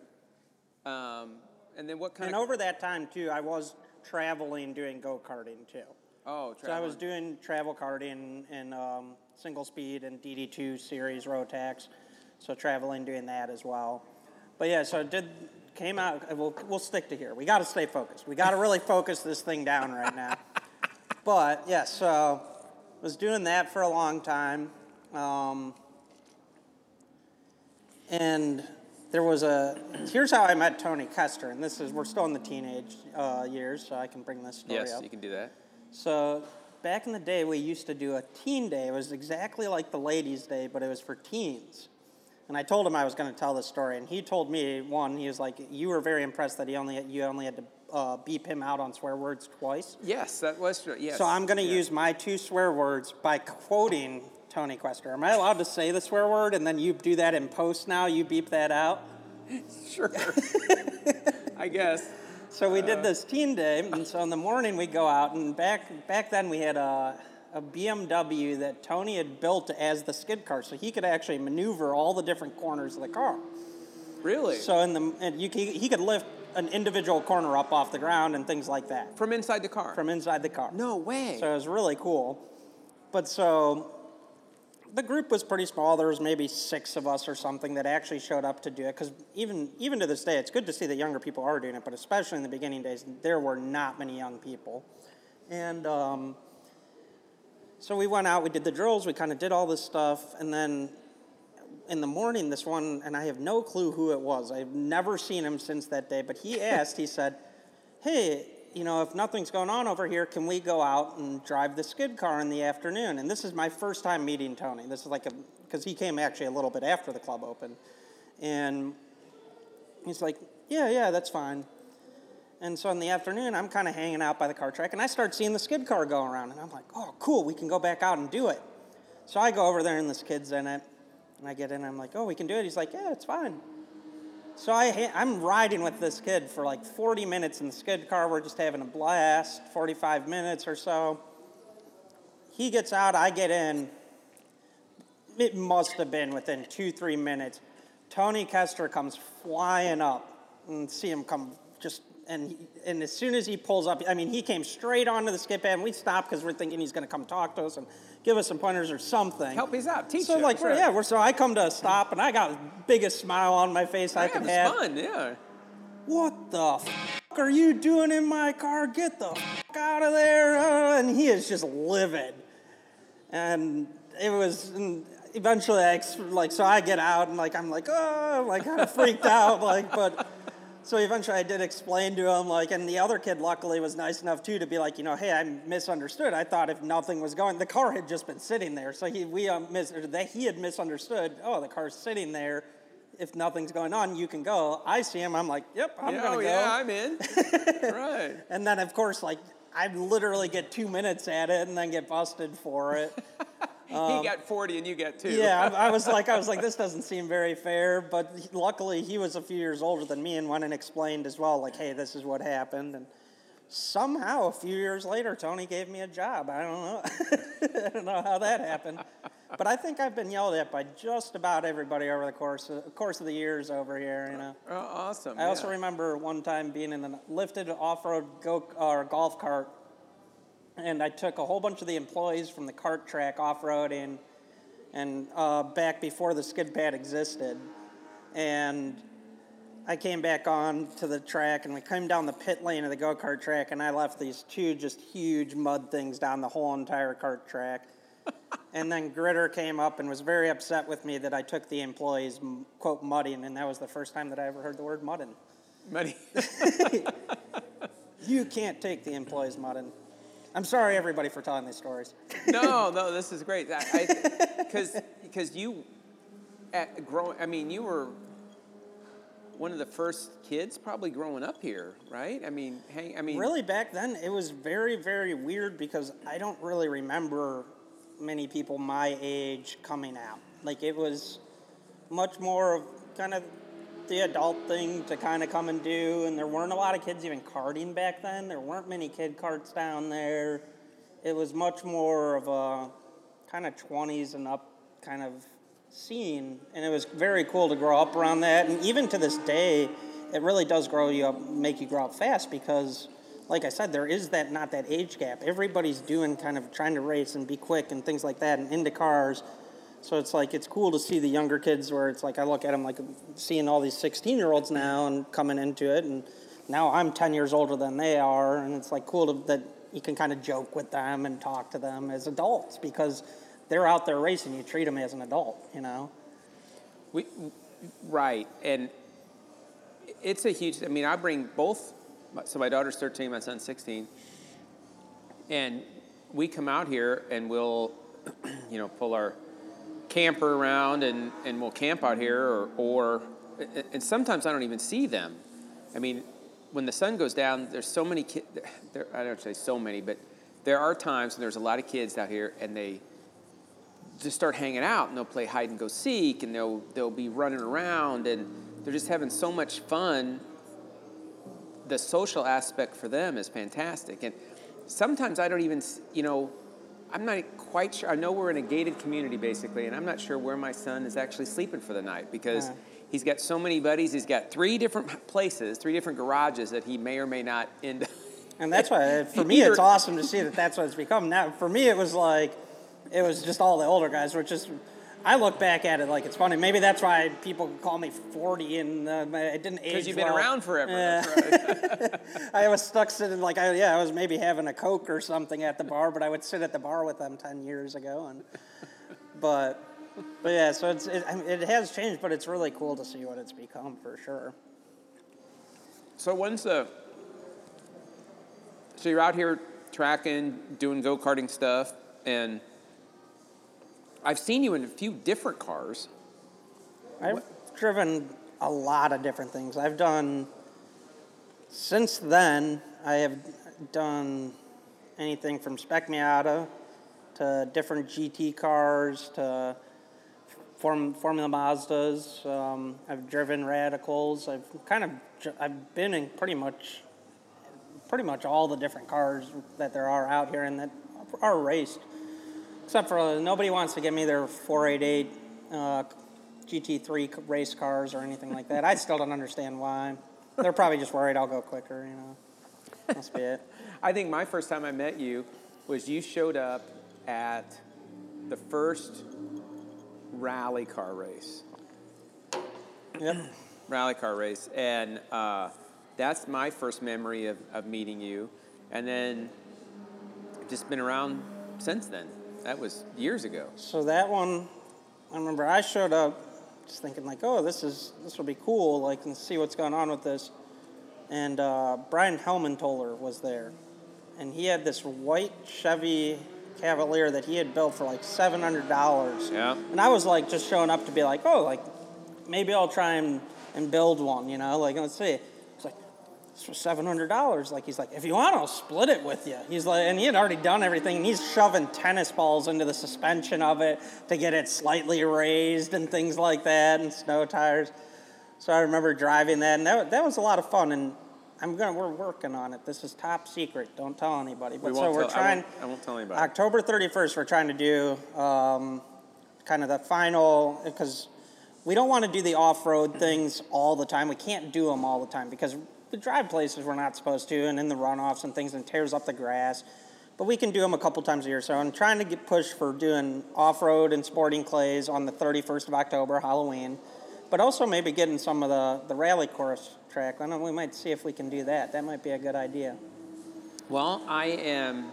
Speaker 5: Um, and then what kind
Speaker 3: And
Speaker 5: of?
Speaker 3: over that time too, I was traveling doing go karting too.
Speaker 5: Oh,
Speaker 3: So I was doing travel karting and um, single speed and DD2 series Rotax. So traveling, doing that as well. But yeah, so it did came out. We'll, we'll stick to here. We got to stay focused. We got to really focus this thing down right now. But yeah, so was doing that for a long time. Um, and there was a here's how I met Tony Kester, and this is we're still in the teenage uh, years, so I can bring this story
Speaker 5: Yes,
Speaker 3: up.
Speaker 5: Yes, you can do that.
Speaker 3: So back in the day, we used to do a teen day. It was exactly like the ladies' day, but it was for teens. And I told him I was going to tell this story, and he told me one. He was like, "You were very impressed that he only you only had to uh, beep him out on swear words twice."
Speaker 5: Yes, that was true. Yes.
Speaker 3: So I'm going to
Speaker 5: Yeah.
Speaker 3: use my two swear words by quoting Tony Kester. Am I allowed to say the swear word, and then you do that in post? Now you beep that out.
Speaker 5: Sure. I guess.
Speaker 3: So we did uh, this teen day, and so in the morning we go out, and back back then we had a, a BMW that Tony had built as the skid car, so he could actually maneuver all the different corners of the car.
Speaker 5: Really?
Speaker 3: So in the and you, he, he could lift an individual corner up off the ground and things like that
Speaker 5: From inside the car.
Speaker 3: from inside the car.
Speaker 5: no way.
Speaker 3: So it was really cool. But so the group was pretty small. There was maybe six of us or something that actually showed up to do it. Because even even to this day, it's good to see that younger people are doing it. But especially in the beginning days, there were not many young people. And um, so we went out. We did the drills. We kind of did all this stuff, and then. In the morning, this one, and I have no clue who it was. I've never seen him since that day, but he asked, he said, hey, you know, if nothing's going on over here, can we go out and drive the skid car in the afternoon? And this is my first time meeting Tony. This is like a, because he came actually a little bit after the club opened. And he's like, yeah, yeah, that's fine. And so in the afternoon, I'm kind of hanging out by the car track, and I start seeing the skid car go around. And I'm like, oh, cool, we can go back out and do it. So I go over there, and this kid's in it. And I get in, and I'm like, oh, we can do it. He's like, yeah, it's fine. So I, I'm riding with this kid for like 40 minutes in the skid car. We're just having a blast, 45 minutes or so. He gets out, I get in. It must have been within two, three minutes. Tony Kester comes flying up and see him come and, and as soon as he pulls up, I mean, he came straight onto the skid pad and we stopped because we're thinking he's going to come talk to us and give us some pointers or something.
Speaker 5: Help us out. Teach
Speaker 3: So
Speaker 5: you.
Speaker 3: like,
Speaker 5: Sure.
Speaker 3: yeah, we're, so I come to a stop and I got the biggest smile on my face I
Speaker 5: Yeah,
Speaker 3: could
Speaker 5: it's
Speaker 3: have.
Speaker 5: fun. Yeah.
Speaker 3: What the f- are you doing in my car? Get the f- out of there! Uh, and he is just livid. And it was and eventually I ex- like so I get out and like I'm like oh like kind of freaked out like but so eventually I did explain to him like and the other kid luckily was nice enough too to be like you know hey I misunderstood I thought if nothing was going the car had just been sitting there so he we um, mis- that he had misunderstood oh the car's sitting there if nothing's going on you can go I see him I'm like yep I'm
Speaker 5: yeah,
Speaker 3: gonna
Speaker 5: oh,
Speaker 3: go
Speaker 5: yeah, I'm in. right.
Speaker 3: and then, of course, like I literally get two minutes at it and then get busted for it.
Speaker 5: he got 40 and you got two.
Speaker 3: Um, yeah, I, I was like, I was like, this doesn't seem very fair. But luckily, he was a few years older than me and went and explained as well, like, hey, this is what happened. And somehow, a few years later, Tony gave me a job. I don't know. I don't know how that happened. But I think I've been yelled at by just about everybody over the course of, course of the years over here. You know.
Speaker 5: Oh, awesome.
Speaker 3: I also remember one time being in a lifted off-road go or golf cart, and I took a whole bunch of the employees from the cart track off-roading, and uh, back before the skid pad existed, and I came back on to the track, and we came down the pit lane of the go-kart track, and I left these two just huge mud things down the whole entire cart track. And then Gritter came up and was very upset with me that I took the employees, quote, mudding, and that was the first time that I ever heard the word mudding.
Speaker 5: Money.
Speaker 3: You can't take the employees mudding. I'm sorry, everybody, for telling these stories.
Speaker 5: no, no, this is great. Because because you, eh, at growing, I mean, you were one of the first kids probably growing up here, right? I mean, hang, I mean,
Speaker 3: Really, back then, it was very, very weird because I don't really remember many people my age coming out. Like, it was much more of kind of the adult thing to kind of come and do, and there weren't a lot of kids even karting back then. There weren't many kid carts down there. It was much more of a kind of 20s and up kind of scene, and it was very cool to grow up around that. And even to this day, it really does grow you up, make you grow up fast because like I said, there is that not that age gap. Everybody's doing kind of trying to race and be quick and things like that and into cars. So it's like it's cool to see the younger kids where it's like I look at them like seeing all these 16 year olds now and coming into it and now I'm 10 years older than they are and it's like cool to, that you can kind of joke with them and talk to them as adults because they're out there racing. You treat them as an adult, you know.
Speaker 5: We, right, and it's a huge. I mean, I bring both. So my daughter's 13, my son's 16, and we come out here and we'll, you know, pull our camper around and, and we'll camp out here, or, or and sometimes I don't even see them. I mean, when the sun goes down, there's so many kids. I don't say so many, but there are times when there's a lot of kids out here and they just start hanging out and they'll play hide and go seek and they'll they'll be running around and they're just having so much fun. The social aspect for them is fantastic, and sometimes I don't even you know. I'm not quite sure. I know we're in a gated community basically, and I'm not sure where my son is actually sleeping for the night because he's got so many buddies. He's got three different places, three different garages that he may or may not end up.
Speaker 3: And that's why, for me, it's awesome to see that that's what it's become. Now, for me, it was like, it was just all the older guys, which is, I look back at it like it's funny. Maybe that's why people call me 40 and uh, it didn't age
Speaker 5: Because you've been
Speaker 3: well.
Speaker 5: around forever. That's right.
Speaker 3: I was stuck sitting like, I, yeah, I was maybe having a Coke or something at the bar, but I would sit at the bar with them 10 years ago. And, but, but yeah, so it's, it, I mean, it has changed, but it's really cool to see what it's become for sure.
Speaker 5: So when's the? So you're out here tracking, doing go karting stuff, and I've seen you in a few different cars.
Speaker 3: I've driven a lot of different things. I've done, since then, I have done anything from Spec Miata to different GT cars to Form, Formula Mazdas. Um, I've driven Radicals. I've kind of, I've been in pretty much, pretty much all the different cars that there are out here and that are raced. Except for uh, nobody wants to give me their 488 uh, GT3 race cars or anything like that. I still don't understand why. They're probably just worried I'll go quicker, you know. Must be it.
Speaker 5: I think my first time I met you was you showed up at the first rally car race.
Speaker 3: Yep.
Speaker 5: rally car race, and uh, that's my first memory of, of meeting you, and then just been around since then. That was years ago.
Speaker 3: So that one, I remember I showed up just thinking like, oh, this is this will be cool, like, and see what's going on with this. And uh, Brian Helmantoller was there, and he had this white Chevy Cavalier that he had built for like seven hundred dollars.
Speaker 5: Yeah.
Speaker 3: And I was like just showing up to be like, oh, like maybe I'll try and, and build one, you know, like let's see. For seven hundred dollars. Like he's like, if you want, I'll split it with you. He's like, and he had already done everything. And he's shoving tennis balls into the suspension of it to get it slightly raised and things like that, and snow tires. So I remember driving that, and that, that was a lot of fun. And I'm gonna we're working on it. This is top secret. Don't tell anybody. But
Speaker 5: We
Speaker 3: so we're
Speaker 5: tell- I
Speaker 3: trying.
Speaker 5: won't- I won't tell anybody.
Speaker 3: October 31st, we're trying to do um, kind of the final because we don't want to do the off-road things all the time. We can't do them all the time because we drive places we're not supposed to, and in the runoffs and things, and tears up the grass. But we can do them a couple times a year. So I'm trying to get pushed for doing off-road and sporting clays on the 31st of October, Halloween. But also maybe getting some of the, the rally course track. I know we might see if we can do that. That might be a good idea.
Speaker 5: Well, I am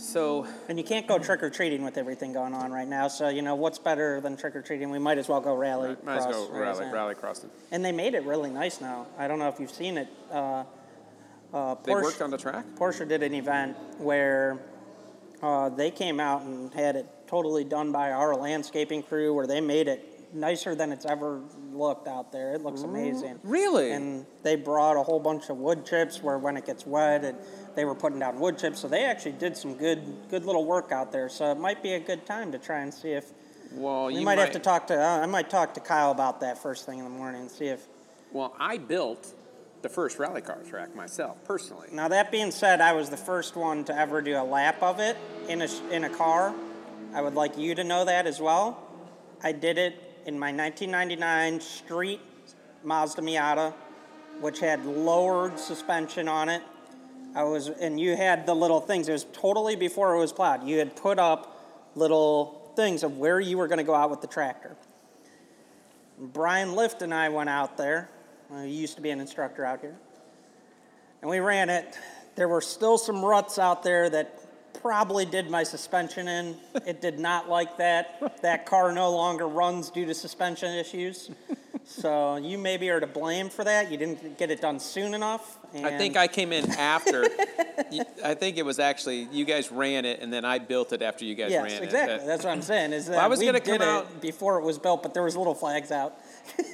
Speaker 5: so
Speaker 3: And you can't go trick or treating with everything going on right now. So you know what's better than trick or treating? We might as well go rally.
Speaker 5: might as
Speaker 3: cross
Speaker 5: well rally,
Speaker 3: race.
Speaker 5: rally crossing.
Speaker 3: And they made it really nice now. I don't know if you've seen it. Uh, uh,
Speaker 5: They worked on the track.
Speaker 3: Porsche did an event where uh, they came out and had it totally done by our landscaping crew, where they made it nicer than it's ever looked out there. It looks amazing.
Speaker 5: Really?
Speaker 3: And they brought a whole bunch of wood chips where when it gets wet, it, they were putting down wood chips. So they actually did some good, good little work out there. So it might be a good time to try and see if
Speaker 5: Well,
Speaker 3: we
Speaker 5: you
Speaker 3: might, have to talk to. Uh, I might talk to Kyle about that first thing in the morning and see if.
Speaker 5: Well, I built the first rally car track myself personally.
Speaker 3: Now that being said, I was the first one to ever do a lap of it in a in a car. I would like you to know that as well. I did it in my 1999 street Mazda Miata, which had lowered suspension on it. I was, and you had the little things. It was totally before it was plowed. You had put up little things of where you were going to go out with the tractor. Brian Lift and I went out there. He used to be an instructor out here. And we ran it. There were still some ruts out there that probably did my suspension in. It did not like that. That car no longer runs due to suspension issues. So you maybe are to blame for that. You didn't get it done soon enough.
Speaker 5: I think I came in after. I think it was actually you guys ran it, and then I built it after you guys
Speaker 3: Yes,
Speaker 5: ran
Speaker 3: exactly.
Speaker 5: it. But-
Speaker 3: That's what I'm saying. Is that
Speaker 5: Well, I was gonna
Speaker 3: did
Speaker 5: come
Speaker 3: it
Speaker 5: out-
Speaker 3: before it was built, but there was little flags out.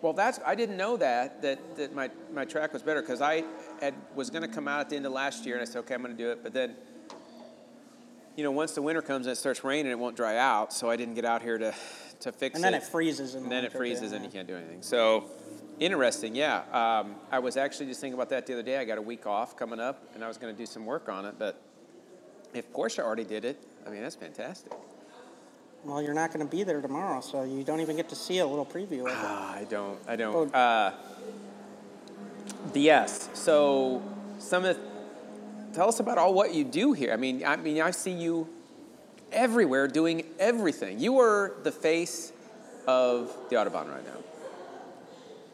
Speaker 5: Well, that's I didn't know that that, that my, my track was better because I had was going to come out at the end of last year and I said okay I'm going to do it, but then you know once the winter comes and it starts raining it won't dry out, so I didn't get out here to to fix it.
Speaker 3: And then
Speaker 5: it.
Speaker 3: it freezes
Speaker 5: and
Speaker 3: the
Speaker 5: then it freezes and you can't do anything. So interesting, yeah. Um, I was actually just thinking about that the other day. I got a week off coming up and I was going to do some work on it, but if Porsche already did it, I mean that's fantastic.
Speaker 3: Well, you're not going to be there tomorrow, so you don't even get to see a little preview of it.
Speaker 5: Ah, I don't. I don't. Uh, yes. So, some of. The, tell us about all what you do here. I mean, I mean, I see you everywhere doing everything. You are the face of the Autobahn right now.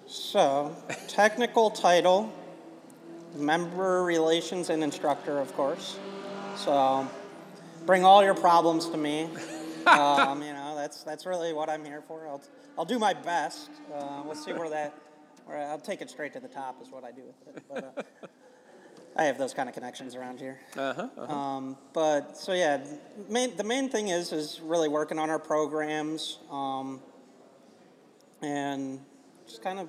Speaker 3: So, technical title, member relations and instructor, of course. So, bring all your problems to me. um, you know, that's that's really what I'm here for. I'll, I'll do my best. Uh, we'll see where that. Where I'll take it straight to the top is what I do with it. But, uh, I have those kind of connections around here.
Speaker 5: Uh-huh,
Speaker 3: Um, but so yeah, main, the main thing is is really working on our programs um, and just kind of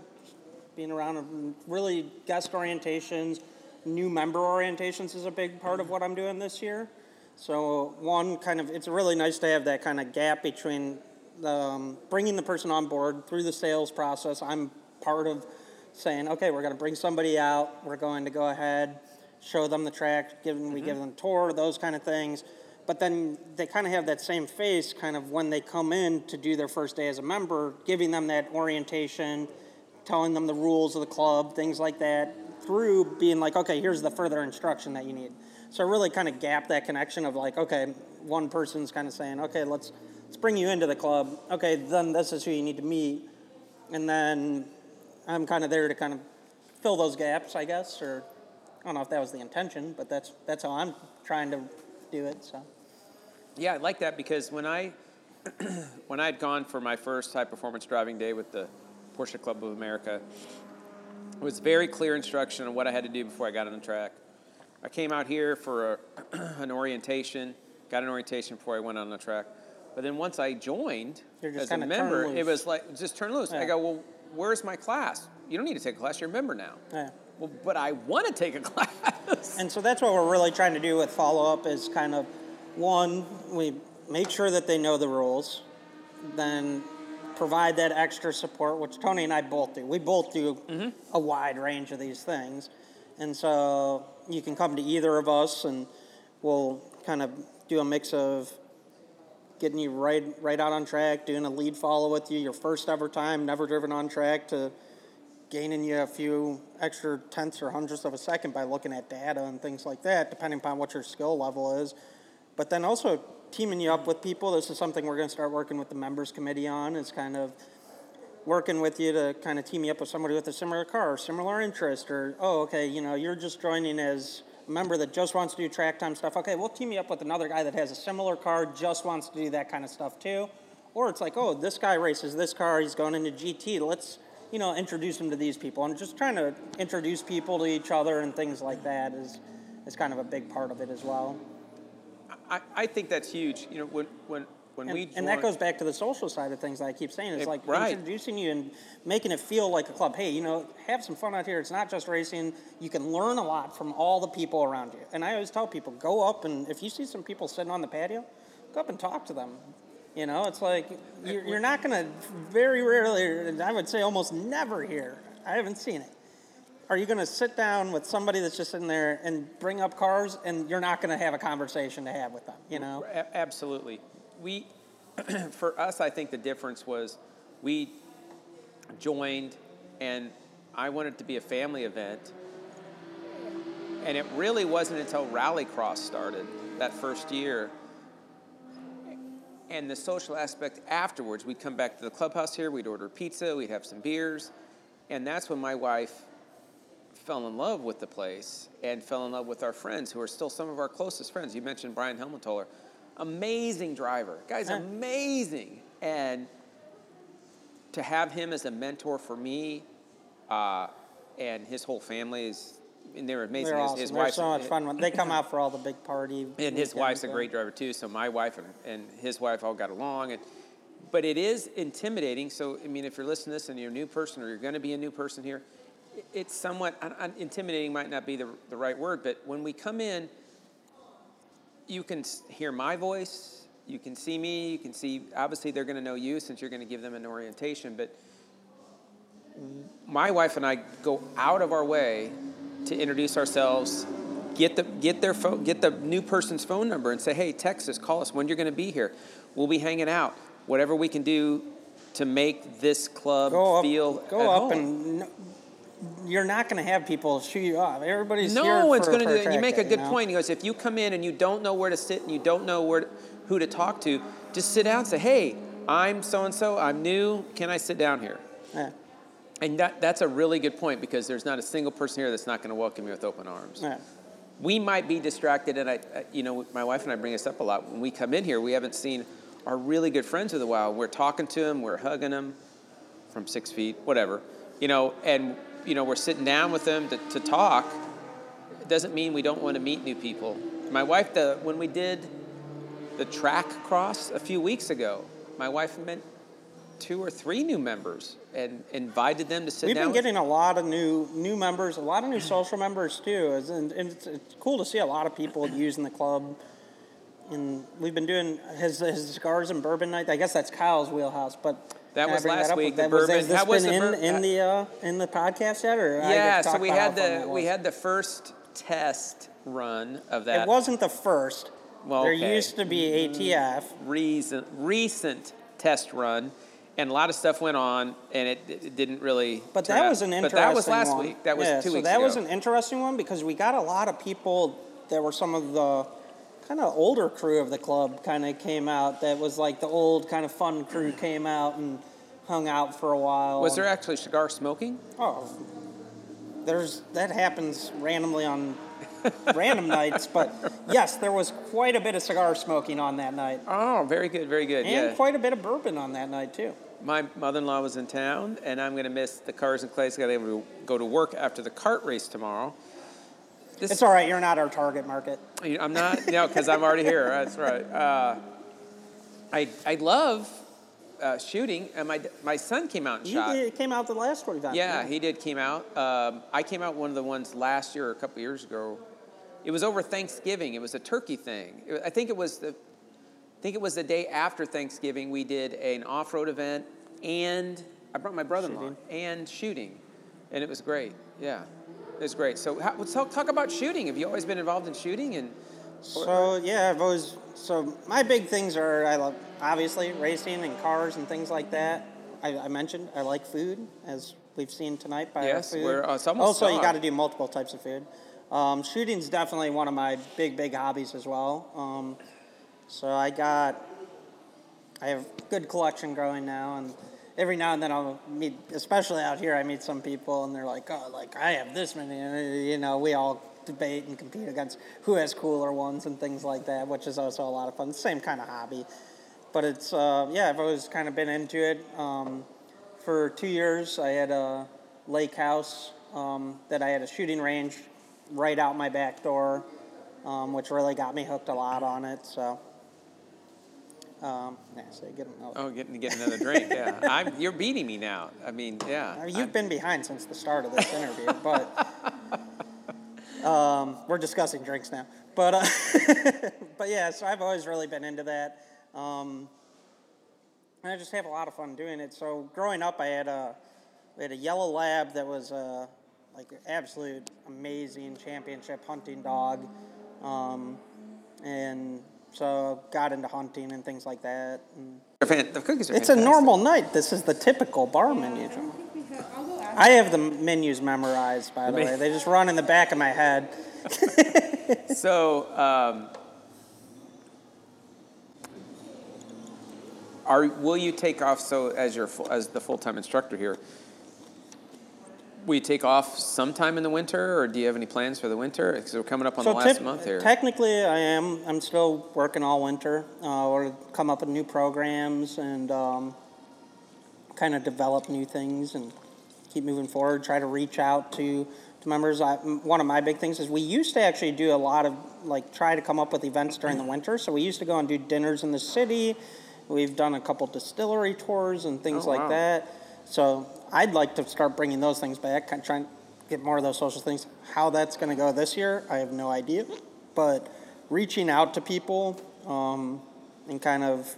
Speaker 3: being around. Really, guest orientations, new member orientations is a big part of what I'm doing this year. So one kind of it's really nice to have that kind of gap between the, um, bringing the person on board through the sales process. I'm part of saying, okay, we're going to bring somebody out. We're going to go ahead, show them the track, give them, we give mm-hmm. them a tour, those kind of things. But then they kind of have that same face kind of when they come in to do their first day as a member, giving them that orientation, telling them the rules of the club, things like that, through being like, okay, here's the further instruction that you need. So really kind of gap that connection of like, okay, one person's kind of saying, okay, let's let's bring you into the club. Okay, then this is who you need to meet, and then I'm kind of there to kind of fill those gaps, I guess, or I don't know if that was the intention, but that's that's how I'm trying to do it. So
Speaker 5: Yeah, I like that because when I when I had gone for my first high performance driving day with the Porsche Club of America, it was very clear instruction on what I had to do before I got on the track. I came out here for a, an orientation, got an orientation before I went on the track. But then once I joined as a member, it was like just turn loose. I go, well, where's my class? You don't need to take a class. You're a member now.
Speaker 3: yeah.
Speaker 5: Well, but I want to take a class.
Speaker 3: And so that's what we're really trying to do with follow up is kind of one, we make sure that they know the rules, then provide that extra support, which Tony and I both do. We both do mm-hmm. a wide range of these things. And so you can come to either of us and we'll kind of do a mix of getting you right right out on track, doing a lead follow with you your first ever time, never driven on track to gaining you a few extra tenths or hundredths of a second by looking at data and things like that, depending upon what your skill level is. But then also teaming you up with people. This is something we're going to start working with the members committee on. Is kind of working with you to kind of team you up with somebody with a similar car, or similar interest, or oh, okay, you know, you're just joining as a member that just wants to do track time stuff. Okay, we'll team you up with another guy that has a similar car, just wants to do that kind of stuff too. Or it's like, oh, this guy races this car, he's going into GT. Let's, you know, introduce them to these people. And just trying to introduce people to each other and things like that is, is kind of a big part of it as well.
Speaker 5: I, I think that's huge. You know, when when when
Speaker 3: And,
Speaker 5: we
Speaker 3: and that goes back to the social side of things that I keep saying. It's
Speaker 5: Eh,
Speaker 3: like
Speaker 5: right.
Speaker 3: introducing you and making it feel like a club. Hey, you know, have some fun out here. It's not just racing. You can learn a lot from all the people around you. And I always tell people, go up and if you see some people sitting on the patio, go up and talk to them. You know, it's like you're, you're not going to very rarely, I would say almost never hear. I haven't seen it. Are you going to sit down with somebody that's just sitting there and bring up cars, and you're not going to have a conversation to have with them? You know,
Speaker 5: A- absolutely. We, for us, I think the difference was we joined, and I wanted it to be a family event, And it really wasn't until Rallycross started that first year and the social aspect afterwards. We'd come back to the clubhouse here, we'd order pizza, we'd have some beers, and that's when my wife fell in love with the place and fell in love with our friends who are still some of our closest friends. You mentioned Brian Helmetoller. Amazing driver. Guy's amazing. And to have him as a mentor for me uh, and his whole family is, and they're amazing.
Speaker 3: They're
Speaker 5: his,
Speaker 3: awesome.
Speaker 5: his
Speaker 3: They're so much fun. When they come out for all the big party.
Speaker 5: and his
Speaker 3: weekends,
Speaker 5: wife's a great driver too. So my wife and, and his wife all got along, and but it is intimidating. So I mean, if you're listening to this and you're a new person or you're going to be a new person here, it's somewhat intimidating. Might not be the the right word, but when we come in, you can hear my voice. You can see me. You can see. Obviously, they're going to know you since you're going to give them an orientation, but my wife and I go out of our way to introduce ourselves, get the get their phone, get the new person's phone number, and say, "Hey, text us, call us when you're going to be here. We'll be hanging out. Whatever we can do to make this club
Speaker 3: Go up,
Speaker 5: feel
Speaker 3: go
Speaker 5: at
Speaker 3: up,
Speaker 5: home."
Speaker 3: and n- you're not going to have people shoot you off. Everybody's here
Speaker 5: no one's going to do it. You make a good
Speaker 3: know?
Speaker 5: point. He goes, if you come in and you don't know where to sit and you don't know where to, who to talk to, just sit down and say, "Hey, I'm so and so. I'm new. Can I sit down here?"
Speaker 3: Yeah,
Speaker 5: And that, that's a really good point because there's not a single person here that's not going to welcome you with open arms.
Speaker 3: yeah.
Speaker 5: We might be distracted, and I, you know, my wife and I bring this up a lot. When we come in here, we haven't seen our really good friends in a while. We're talking to them, we're hugging them from six feet, whatever, you know, and you know, we're sitting down with them to, to talk. It doesn't mean we don't want to meet new people. My wife, the when we did the track cross a few weeks ago, my wife met two or three new members and invited them to sit down.
Speaker 3: We've
Speaker 5: down.
Speaker 3: been
Speaker 5: with-
Speaker 3: getting a lot of new new members, a lot of new social members too, and, it's, it's cool to see a lot of people using the club. And we've been doing his, his cigars and bourbon night. I guess that's Kyle's wheelhouse, but
Speaker 5: That was last week,
Speaker 3: That was-
Speaker 5: bourbon-
Speaker 3: Has
Speaker 5: was
Speaker 3: been in,
Speaker 5: bur-
Speaker 3: in the uh, in the podcast yet, or
Speaker 5: Yeah, so we had the we had the first test run of that.
Speaker 3: It wasn't the first.
Speaker 5: Well,
Speaker 3: there used to be ATF.
Speaker 5: recent recent test run, and a lot of stuff went on, and it, it didn't really.
Speaker 3: But that
Speaker 5: out-
Speaker 3: was an interesting
Speaker 5: But that was last
Speaker 3: one.
Speaker 5: week. That was
Speaker 3: yeah,
Speaker 5: two
Speaker 3: so
Speaker 5: weeks
Speaker 3: that
Speaker 5: ago.
Speaker 3: was an interesting one because we got a lot of people that were some of the kind of older crew of the club kind of came out. That was like the old kind of fun crew came out and hung out for a while.
Speaker 5: was there actually cigar smoking?
Speaker 3: Oh, there's that happens randomly on random nights, but yes, there was quite a bit of cigar smoking on that night,
Speaker 5: Oh, very good, very good.
Speaker 3: and
Speaker 5: yeah.
Speaker 3: quite a bit of bourbon on that night too.
Speaker 5: My mother-in-law was in town, and I'm going to miss the cars and clays. I got able to go to work after the cart race tomorrow. This,
Speaker 3: It's all right. You're not our target market.
Speaker 5: I'm not, no, because I'm already here. That's right. Uh, I I love uh, shooting, and my my son came out and
Speaker 3: You
Speaker 5: shot.
Speaker 3: did- came out the last one.
Speaker 5: Yeah, he did came out. Um, I came out one of the ones last year or a couple years ago. It was over Thanksgiving. It was a turkey thing. It- I think it was the, I think it was the day after Thanksgiving. We did an off-road event, and I brought my brother-in-law and shooting, and it was great. Yeah, it was great. So how, let's talk, talk about shooting. Have you always been involved in shooting? And
Speaker 3: So yeah, I've always so my big things are I love obviously racing and cars and things like that. I, I mentioned I like food as we've seen tonight by
Speaker 5: Yes,
Speaker 3: our food.
Speaker 5: we're- uh,
Speaker 3: also, you got to do multiple types of food. Um, shooting's definitely one of my big big hobbies as well. Um, so I got I have good collection growing now and. Every now and then I'll meet, especially out here, I meet some people and they're like, "Oh, like I have this many," you know, we all debate and compete against who has cooler ones and things like that, which is also a lot of fun. Same kind of hobby, but it's uh, yeah, I've always kind of been into it. Um, for two years, I had a lake house um, that I had a shooting range right out my back door, um, which really got me hooked a lot on it. So, um, yeah, so get another.
Speaker 5: oh, getting to get another drink. Yeah, I'm, you're beating me now. I mean, yeah.
Speaker 3: You've
Speaker 5: I'm-
Speaker 3: been behind since the start of this interview, but um, we're discussing drinks now. But uh, but yeah, so I've always really been into that, um, and I just have a lot of fun doing it. So growing up, I had a we had a yellow lab that was uh, like an absolute amazing championship hunting dog, um, and so got into hunting and things like that. And
Speaker 5: the cookies are
Speaker 3: it's a normal night. This is the typical bar menu. I have the menus memorized, by the way. They just run in the back of my head.
Speaker 5: so, um, are will you take off? So, as your as the full time instructor here, you take off sometime in the winter, or do you have any plans for the winter? Because we're coming up on the last month here.
Speaker 3: Technically, I am. I'm still working all winter. Uh, or come up with new programs and um, kind of develop new things and keep moving forward. Try to reach out to to members. I, one of my big things is we used to actually do a lot of like try to come up with events during the winter. So we used to go and do dinners in the city. We've done a couple distillery tours and things
Speaker 5: Oh,
Speaker 3: like
Speaker 5: wow.
Speaker 3: that. So I'd like to start bringing those things back. Kind of trying to get more of those social things. How that's going to go this year, I have no idea. But reaching out to people um, and kind of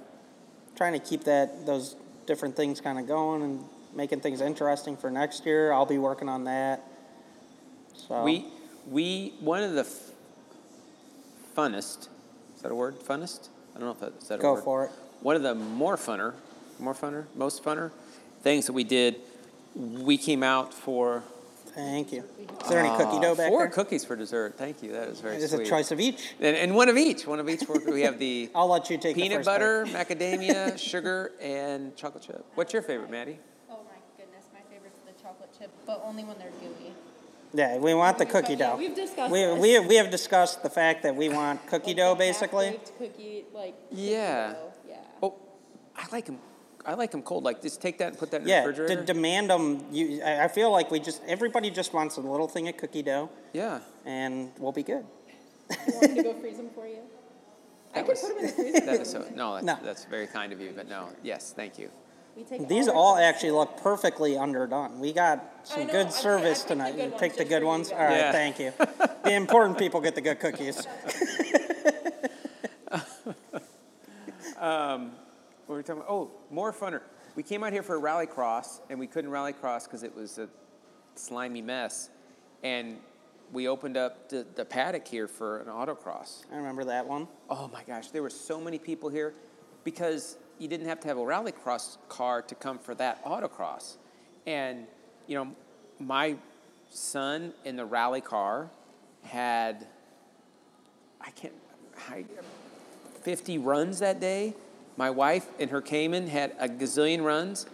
Speaker 3: trying to keep that those different things kind of going and making things interesting for next year. I'll be working on that. So
Speaker 5: We we one of the f- funnest is that a word? Funnest? I don't know if that is that a
Speaker 3: go
Speaker 5: word.
Speaker 3: for it.
Speaker 5: One of the more funner, more funner, most funner things that we did. We came out for
Speaker 3: Thank you. Is there any cookie dough
Speaker 5: uh,
Speaker 3: back
Speaker 5: four
Speaker 3: there?
Speaker 5: cookies for dessert. Thank you. That is very
Speaker 3: Is
Speaker 5: sweet.
Speaker 3: a choice of each.
Speaker 5: And, and one of each. One of each. We have the
Speaker 3: I'll let you take the
Speaker 5: peanut
Speaker 3: first
Speaker 5: butter,
Speaker 3: bite.
Speaker 5: macadamia, sugar, and chocolate chip. What's your favorite, Maddie?
Speaker 4: Oh my goodness, my favorite's the chocolate chip, but only when they're gooey.
Speaker 3: Yeah, we want the
Speaker 4: We've-
Speaker 3: cookie
Speaker 4: yeah,
Speaker 3: dough.
Speaker 4: we've discussed
Speaker 3: We,
Speaker 4: this.
Speaker 3: we, we have discussed the fact that we want cookie
Speaker 4: Like
Speaker 3: dough
Speaker 4: the
Speaker 3: basically.
Speaker 4: half-baked cookie, like cookie
Speaker 5: Yeah.
Speaker 4: dough, Yeah.
Speaker 5: Oh, I like them. I like them cold. Like just take that and put that in
Speaker 3: Yeah,
Speaker 5: the
Speaker 3: to
Speaker 5: refrigerator.
Speaker 3: demand them. You, I I feel like we just everybody just wants a little thing of cookie dough,
Speaker 5: yeah.
Speaker 3: and we'll be good.
Speaker 4: You want me to go freeze them for you? I
Speaker 5: That
Speaker 4: could
Speaker 5: was-
Speaker 4: put them in the freezer.
Speaker 5: That is so. No, that's,
Speaker 3: No.
Speaker 5: that's very kind of you. But no, yes, thank you.
Speaker 4: We take
Speaker 3: These
Speaker 4: our
Speaker 3: all actually look perfectly underdone. We got some
Speaker 4: know,
Speaker 3: good
Speaker 4: picked- I
Speaker 3: service
Speaker 4: picked
Speaker 3: tonight.
Speaker 4: good
Speaker 3: You picked the good
Speaker 4: for
Speaker 3: ones. All right,
Speaker 5: Yeah.
Speaker 3: thank you. the important people get the good cookies.
Speaker 5: Um, What were we talking about? Oh, more funner. We came out here for a rally cross, and we couldn't rally cross because it was a slimy mess. And we opened up the, the paddock here for an autocross.
Speaker 3: I remember that one.
Speaker 5: Oh my gosh, there were so many people here because you didn't have to have a rallycross car to come for that autocross. And, you know, my son in the rally car had, I can't, I, 50 runs that day. My wife in her Cayman had a gazillion runs.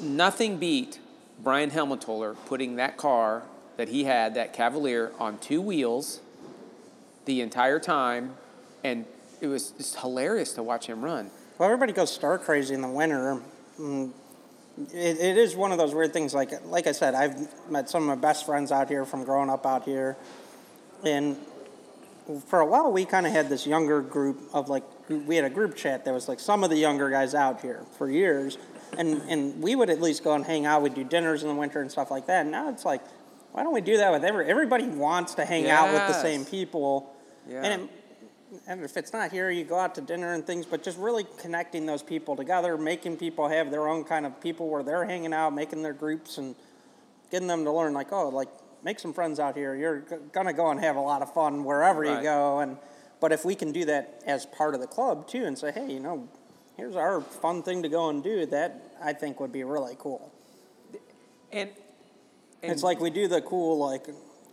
Speaker 5: Nothing beat Brian Helmetoller putting that car that he had, that Cavalier, on two wheels the entire time, and it was just hilarious to watch him run.
Speaker 3: Well, everybody goes star crazy in the winter. Mm, It, it is one of those weird things. Like like I said, I've met some of my best friends out here from growing up out here, and for a while we kind of had this younger group of like we had a group chat that was like some of the younger guys out here for years, and and we would at least go and hang out. We'd do dinners in the winter and stuff like that. And now it's like, why don't we do that with every everybody wants to hang out with the same people,
Speaker 5: Yeah.
Speaker 3: and it, and if it's not here, you go out to dinner and things, but just really connecting those people together, making people have their own kind of people where they're hanging out, making their groups, and getting them to learn, like, oh, like, make some friends out here. You're g- gonna go and have a lot of fun wherever you go. And but if we can do that as part of the club too, and say, hey, you know, here's our fun thing to go and do, that I think would be really cool.
Speaker 5: And, and
Speaker 3: It's like we do the cool, like,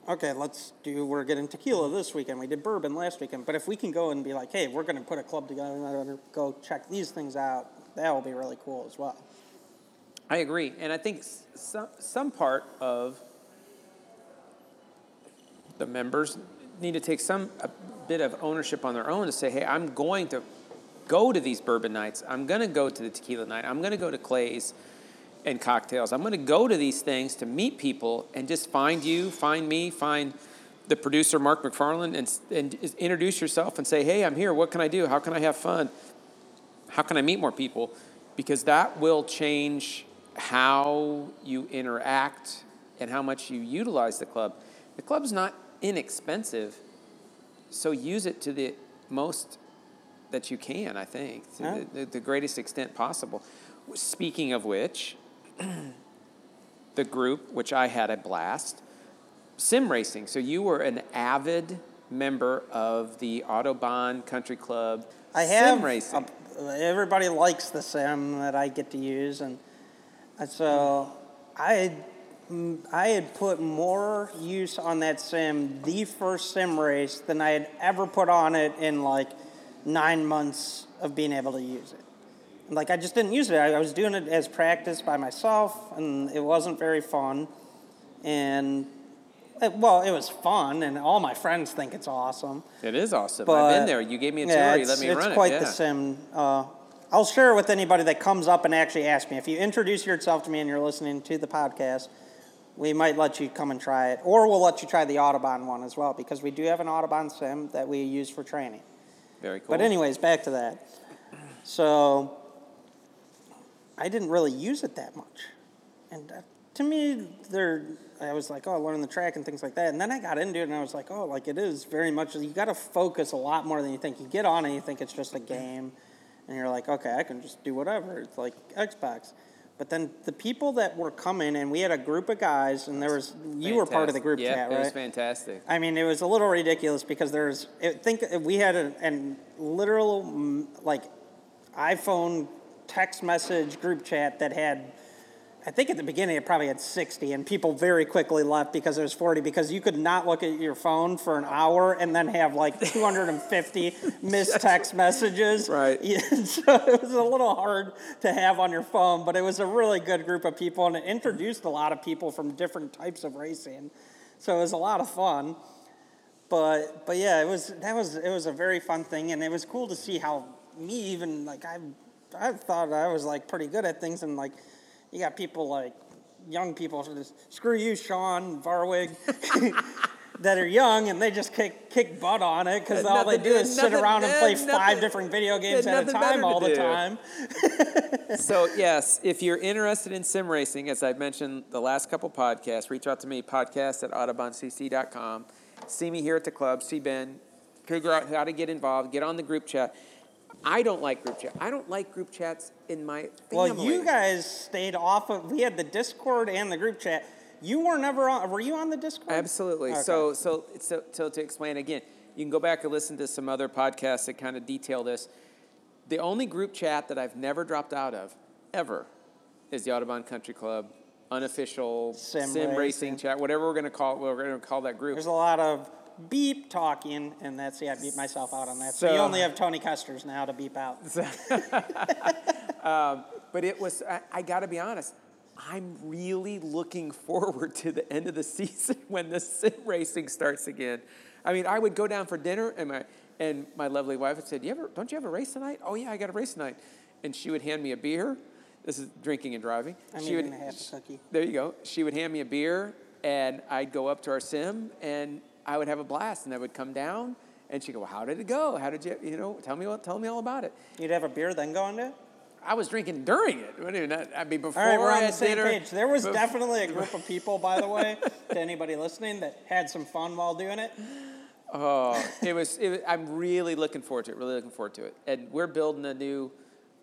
Speaker 3: okay, let's do, we're getting tequila this weekend. We did bourbon last weekend. But if we can go and be like, hey, we're going to put a club together and go check these things out, that will be really cool as well.
Speaker 5: I agree, and I think some some part of the members need to take some a bit of ownership on their own to say, "Hey, I'm going to go to these bourbon nights. I'm going to go to the tequila night. I'm going to go to Clay's and cocktails. I'm going to go to these things to meet people and just find you, find me, find the producer Mark McFarland, and and introduce yourself and say, "Hey, I'm here. What can I do? How can I have fun?" how can I meet more people? Because that will change how you interact and how much you utilize the club. The club's not inexpensive, so use it to the most that you can, I think, to
Speaker 3: Yeah.
Speaker 5: the, the, the greatest extent possible. Speaking of which, the group, which I had a blast, sim racing. So you were an avid member of the Autobahn Country Club
Speaker 3: I have
Speaker 5: sim racing.
Speaker 3: a- everybody likes the sim that I get to use, and and so I I had put more use on that sim, the first sim race, than I had ever put on it in like nine months of being able to use it. Like I just didn't use it. I, was doing it as practice by myself, and it wasn't very fun. And it, well, it was fun, and all my friends think it's awesome.
Speaker 5: It is awesome.
Speaker 3: But
Speaker 5: I've been there. You gave me a tour.
Speaker 3: yeah,
Speaker 5: you let me run it.
Speaker 3: it's quite
Speaker 5: it.
Speaker 3: the
Speaker 5: Yeah.
Speaker 3: sim. Uh, I'll share it with anybody that comes up and actually asks me. If you introduce yourself to me and you're listening to the podcast, we might let you come and try it, or we'll let you try the Autobahn one as well because we do have an Autobahn sim that we use for training.
Speaker 5: Very cool.
Speaker 3: But anyways, back to that. So I didn't really use it that much, and uh, to me, there I was like, oh, learn the track and things like that. And then I got into it, and I was like, oh, like it is very much. You got to focus a lot more than you think. You get on and you think it's just a game, and you're like, okay, I can just do whatever. It's like Xbox. But then the people that were coming, and we had a group of guys, and there was you were part of the group
Speaker 5: yeah,
Speaker 3: chat, right?
Speaker 5: it was fantastic.
Speaker 3: I mean, it was a little ridiculous because there's, I think we had a, an literal, like, iPhone text message group chat that had, I think at the beginning it probably had 60, and people very quickly left because it was 40 because you could not look at your phone for an hour and then have like 250 missed text messages.
Speaker 5: Right.
Speaker 3: Yeah, so it was a little hard to have on your phone, but it was a really good group of people, and it introduced a lot of people from different types of racing. So it was a lot of fun. But but yeah, it was that was it was a very fun thing, and it was cool to see how me even like I I thought I was like pretty good at things, and like you got people like young people, so just, screw you, Sean Varwig. That are young and they just kick kick butt on it because
Speaker 5: uh,
Speaker 3: all they do is sit around and play
Speaker 5: nothing-
Speaker 3: five different video games at a time all the
Speaker 5: do.
Speaker 3: time.
Speaker 5: so yes, if you're interested in sim racing, as I've mentioned the last couple podcasts, reach out to me, podcast at autobahncc.com. See me here at the club, see Ben, figure out how to get involved, get on the group chat. I don't like group chat. I don't like group chats in my family.
Speaker 3: Well, you guys stayed off of. We had the Discord and the group chat. You were never on. Were you on the Discord?
Speaker 5: Absolutely.
Speaker 3: Okay.
Speaker 5: So, so, so, so to explain again, you can go back and listen to some other podcasts that kind of detail this. The only group chat that I've never dropped out of, ever, is the Autobahn Country Club unofficial
Speaker 3: Sim
Speaker 5: sim,
Speaker 3: racing.
Speaker 5: racing chat, whatever we're going to call it. We're going to call that group.
Speaker 3: There's a lot of beep talking, and that's yeah. I beat myself out on that. So, you only have Tony Custer's now to beep out.
Speaker 5: Um, but it was, I, I got to be honest, I'm really looking forward to the end of the season when the sim racing starts again. I mean, I would go down for dinner, and my, and my lovely wife would say, Do you ever, Don't you have a race tonight? Oh, yeah, I got a race tonight. And she would hand me a beer. This is drinking and driving.
Speaker 3: I'm
Speaker 5: she would,
Speaker 3: a half a cookie.
Speaker 5: There you go. She would hand me a beer, and I'd go up to our sim, and I would have a blast. And I would come down, and she'd go, well, How did it go? How did you, you know, tell me, tell me all about it.
Speaker 3: You'd have a beer, then go into it.
Speaker 5: I was drinking during it. You mean, I mean, before
Speaker 3: All right, we're on the same
Speaker 5: dinner,
Speaker 3: page. There was definitely a group of people, by the way, to anybody listening, that had some fun while doing it.
Speaker 5: Oh, it was, it was. I'm really looking forward to it. Really looking forward to it. And we're building a new.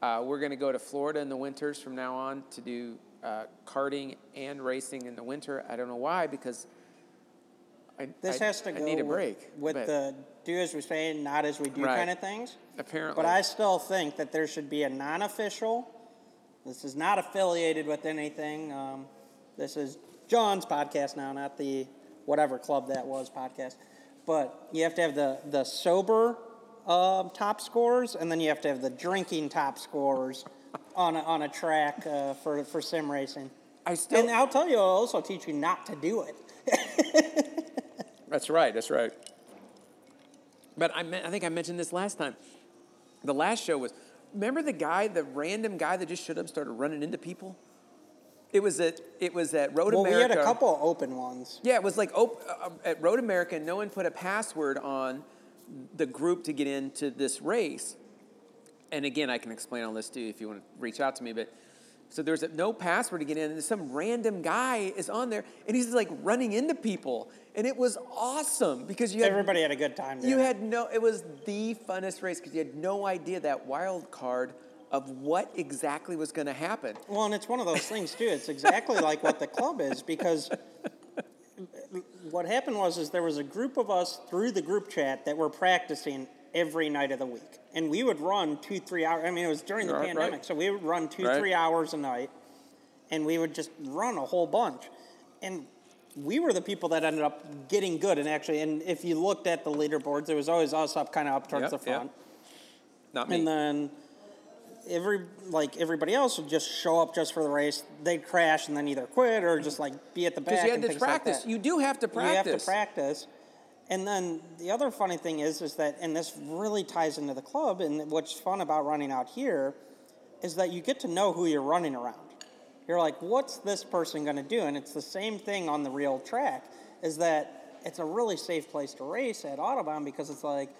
Speaker 5: Uh, we're going to go to Florida in the winters from now on to do uh, karting and racing in the winter. I don't know why because. I,
Speaker 3: This
Speaker 5: I,
Speaker 3: has to
Speaker 5: I
Speaker 3: go
Speaker 5: need a
Speaker 3: with-
Speaker 5: break
Speaker 3: with
Speaker 5: but
Speaker 3: the do as we say, not as we do
Speaker 5: Right.
Speaker 3: kind of things.
Speaker 5: apparently.
Speaker 3: But I still think that there should be a non-official. This is not affiliated with anything. Um, this is John's podcast now, not the whatever club that was podcast. But you have to have the the sober um, top scores, and then you have to have the drinking top scores on a, on a track uh, for for sim racing.
Speaker 5: I still.
Speaker 3: And I'll tell you, I'll also teach you not to do it.
Speaker 5: That's right. That's right. But I, me- I think I mentioned this last time. The last show was. Remember the guy, the random guy that just showed up and started running into people? It was at it was at Road
Speaker 3: well,
Speaker 5: America.
Speaker 3: we had a couple open ones.
Speaker 5: Yeah, it was like op- uh, at Road America. No one put a password on the group to get into this race. And again, I can explain all this to you if you want to reach out to me. But so there's no password to get in, and some random guy is on there, and he's like running into people, and it was awesome because you had
Speaker 3: Everybody had a good time.
Speaker 5: you
Speaker 3: it.
Speaker 5: had no. It was the funnest race because you had no idea that wild card of what exactly was going to happen.
Speaker 3: Well, and it's one of those things too. It's exactly like what the club is because what happened was is there was a group of us through the group chat that were practicing every night of the week, and we would run two, three hours. I mean, it was during the
Speaker 5: Right,
Speaker 3: pandemic,
Speaker 5: right.
Speaker 3: so we would run two,
Speaker 5: Right.
Speaker 3: three hours a night, and we would just run a whole bunch. and we were the people that ended up getting good. And actually, and if you looked at the leaderboards, it was always us up, kind of up towards
Speaker 5: Yep,
Speaker 3: the
Speaker 5: yep.
Speaker 3: front.
Speaker 5: Not me.
Speaker 3: And then every like everybody else would just show up just for the race. They'd crash and then either quit or just like be at the back.
Speaker 5: Because you had to
Speaker 3: things like
Speaker 5: practice. you do have to practice.
Speaker 3: You have to practice. And then the other funny thing is, is that, and this really ties into the club, and what's fun about running out here is that you get to know who you're running around. You're like, what's this person going to do? And it's the same thing on the real track, is that it's a really safe place to race at Autobahn because it's like,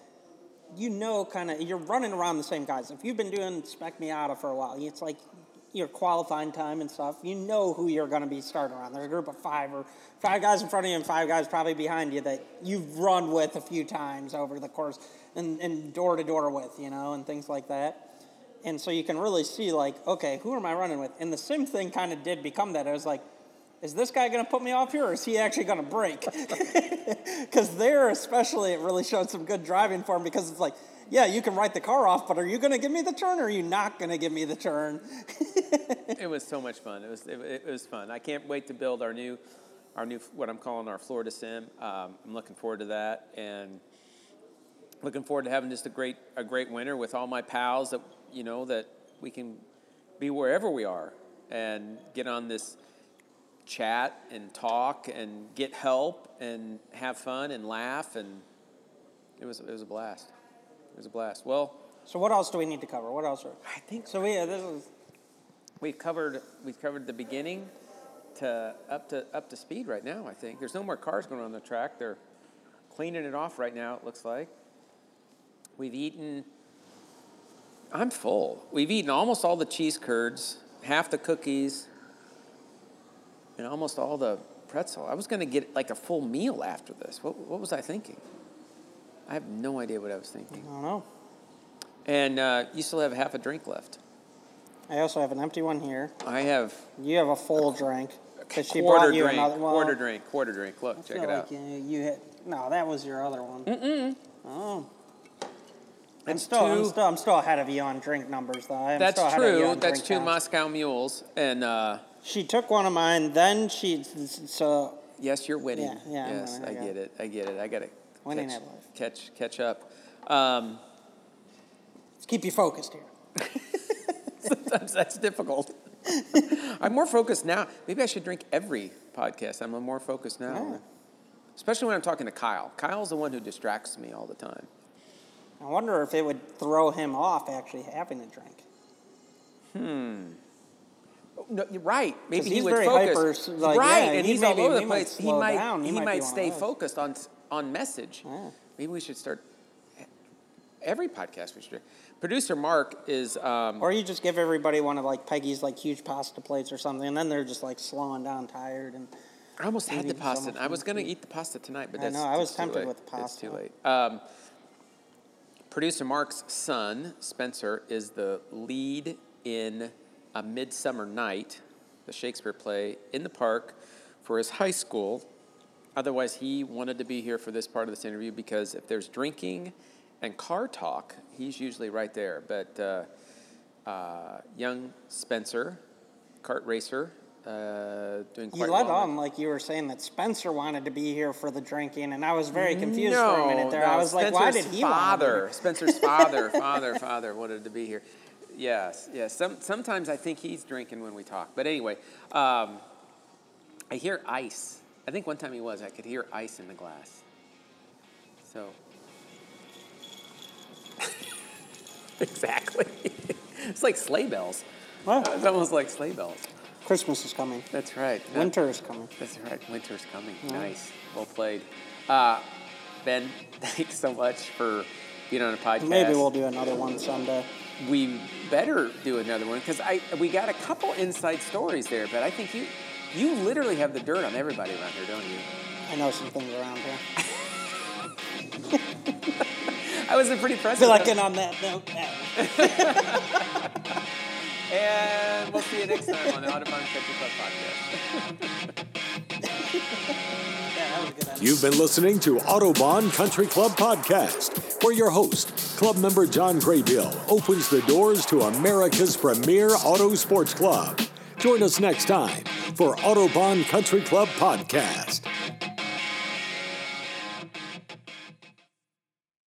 Speaker 3: you know, kind of, you're running around the same guys. If you've been doing Spec Miata for a while, it's like your qualifying time and stuff, you know who you're going to be starting around. There's a group of five or five guys in front of you and five guys probably behind you that you've run with a few times over the course and, and door to door with, you know, and things like that. And so you can really see, like, okay, who am I running with? And the sim thing kind of did become that. I was like, is this guy going to put me off here or is he actually going to break? Because there, especially, it really showed some good driving for him because it's like, yeah, you can write the car off, but are you going to give me the turn or are you not going to give me the turn?
Speaker 5: it was so much fun. It was it, it was fun. I can't wait to build our new our new what I'm calling our Florida Sim. Um, I'm looking forward to that and looking forward to having just a great a great winter with all my pals that you know that we can be wherever we are and get on this chat and talk and get help and have fun and laugh and it was it was a blast. It was a blast. Well,
Speaker 3: so what else do we need to cover? What else? Are,
Speaker 5: I think
Speaker 3: so yeah, uh, this is
Speaker 5: We've covered we've covered the beginning to up to up to speed right now. I think there's no more cars going on the track. They're cleaning it off right now. It looks like we've eaten. I'm full. We've eaten almost all the cheese curds, half the cookies, and almost all the pretzel. I was going to get like a full meal after this. What what was I thinking? I have no idea what I was thinking.
Speaker 3: I don't know.
Speaker 5: And uh, you still have half a drink left.
Speaker 3: I also have an empty one here.
Speaker 5: I have
Speaker 3: You have a full drink. 'cause she
Speaker 5: quarter
Speaker 3: brought you
Speaker 5: drink,
Speaker 3: another well,
Speaker 5: quarter drink, quarter drink. Look,
Speaker 3: I
Speaker 5: check it
Speaker 3: like
Speaker 5: out.
Speaker 3: You, you hit no, that was your other one. Mm-mm. Oh. I'm still, I'm still, I'm still ahead of you on drink numbers, though. I'm
Speaker 5: That's
Speaker 3: still ahead of you
Speaker 5: true. That's two. Moscow mules, and uh,
Speaker 3: She took one of mine, then she so
Speaker 5: yes, you're winning.
Speaker 3: Yeah, yeah, I'm
Speaker 5: yes,
Speaker 3: winning,
Speaker 5: I
Speaker 3: I
Speaker 5: get it. I get it. I got to
Speaker 3: Winning
Speaker 5: catch,
Speaker 3: at life.
Speaker 5: catch catch up. Um,
Speaker 3: let's keep you focused here.
Speaker 5: sometimes that's difficult. I'm more focused now. Maybe I should drink every podcast. I'm more focused now,
Speaker 3: Yeah.
Speaker 5: especially when I'm talking to Kyle. Kyle's the one who distracts me all the time.
Speaker 3: I wonder if it would throw him off actually having a drink.
Speaker 5: No, right. Maybe he would
Speaker 3: very
Speaker 5: focus.
Speaker 3: hyper, like,
Speaker 5: right,
Speaker 3: yeah,
Speaker 5: and
Speaker 3: he
Speaker 5: he's all over the
Speaker 3: he might
Speaker 5: place. He might
Speaker 3: down. He
Speaker 5: he
Speaker 3: might
Speaker 5: might
Speaker 3: be one of
Speaker 5: stay
Speaker 3: those.
Speaker 5: focused on on message.
Speaker 3: Yeah.
Speaker 5: Maybe we should start every podcast. We should. do. Producer Mark is. Um,
Speaker 3: Or you just give everybody one of like Peggy's like huge pasta plates or something, and then they're just like slowing down, tired, and
Speaker 5: I almost had the
Speaker 3: eating so
Speaker 5: pasta. I was going to eat the pasta tonight, but
Speaker 3: I
Speaker 5: that's,
Speaker 3: know, I was tempted with the
Speaker 5: It's too late. Um, producer Mark's son, Spencer, is the lead in A Midsummer Night, the Shakespeare play, in the park for his high school. Otherwise, he wanted to be here for this part of this interview because if there's drinking and car talk, he's usually right there. But uh, uh, young Spencer, kart racer, uh, doing
Speaker 3: you
Speaker 5: quite
Speaker 3: let
Speaker 5: well.
Speaker 3: on like you were saying that Spencer wanted to be here for the drinking, and I was very confused for a minute there. I was like, why did
Speaker 5: Spencer's
Speaker 3: he want to be
Speaker 5: father,
Speaker 3: here?
Speaker 5: Spencer's father, father, father wanted to be here. Yes, yes. Some, sometimes I think he's drinking when we talk. But anyway, um, I hear ice. I think one time he was. I could hear ice in the glass. So. exactly. it's like sleigh bells. It's almost like sleigh bells.
Speaker 3: Christmas is coming.
Speaker 5: That's right.
Speaker 3: Winter is coming.
Speaker 5: That's right. Winter's coming. Nice. Well played. Uh, ben, thanks so much for being on a podcast.
Speaker 3: Maybe we'll do another one someday.
Speaker 5: We better do another one because I we got a couple inside stories there, but I think you you literally have the dirt on everybody around here, don't you?
Speaker 3: I know some things around here.
Speaker 5: I was a pretty
Speaker 3: I
Speaker 5: impressed.
Speaker 3: feel like in on that note.
Speaker 5: And we'll see you next time on the Autobahn Country Club podcast.
Speaker 1: You've been listening to Autobahn Country Club Podcast, where your host, club member John Graybill, opens the doors to America's premier auto sports club. Join us next time for Autobahn Country Club Podcast.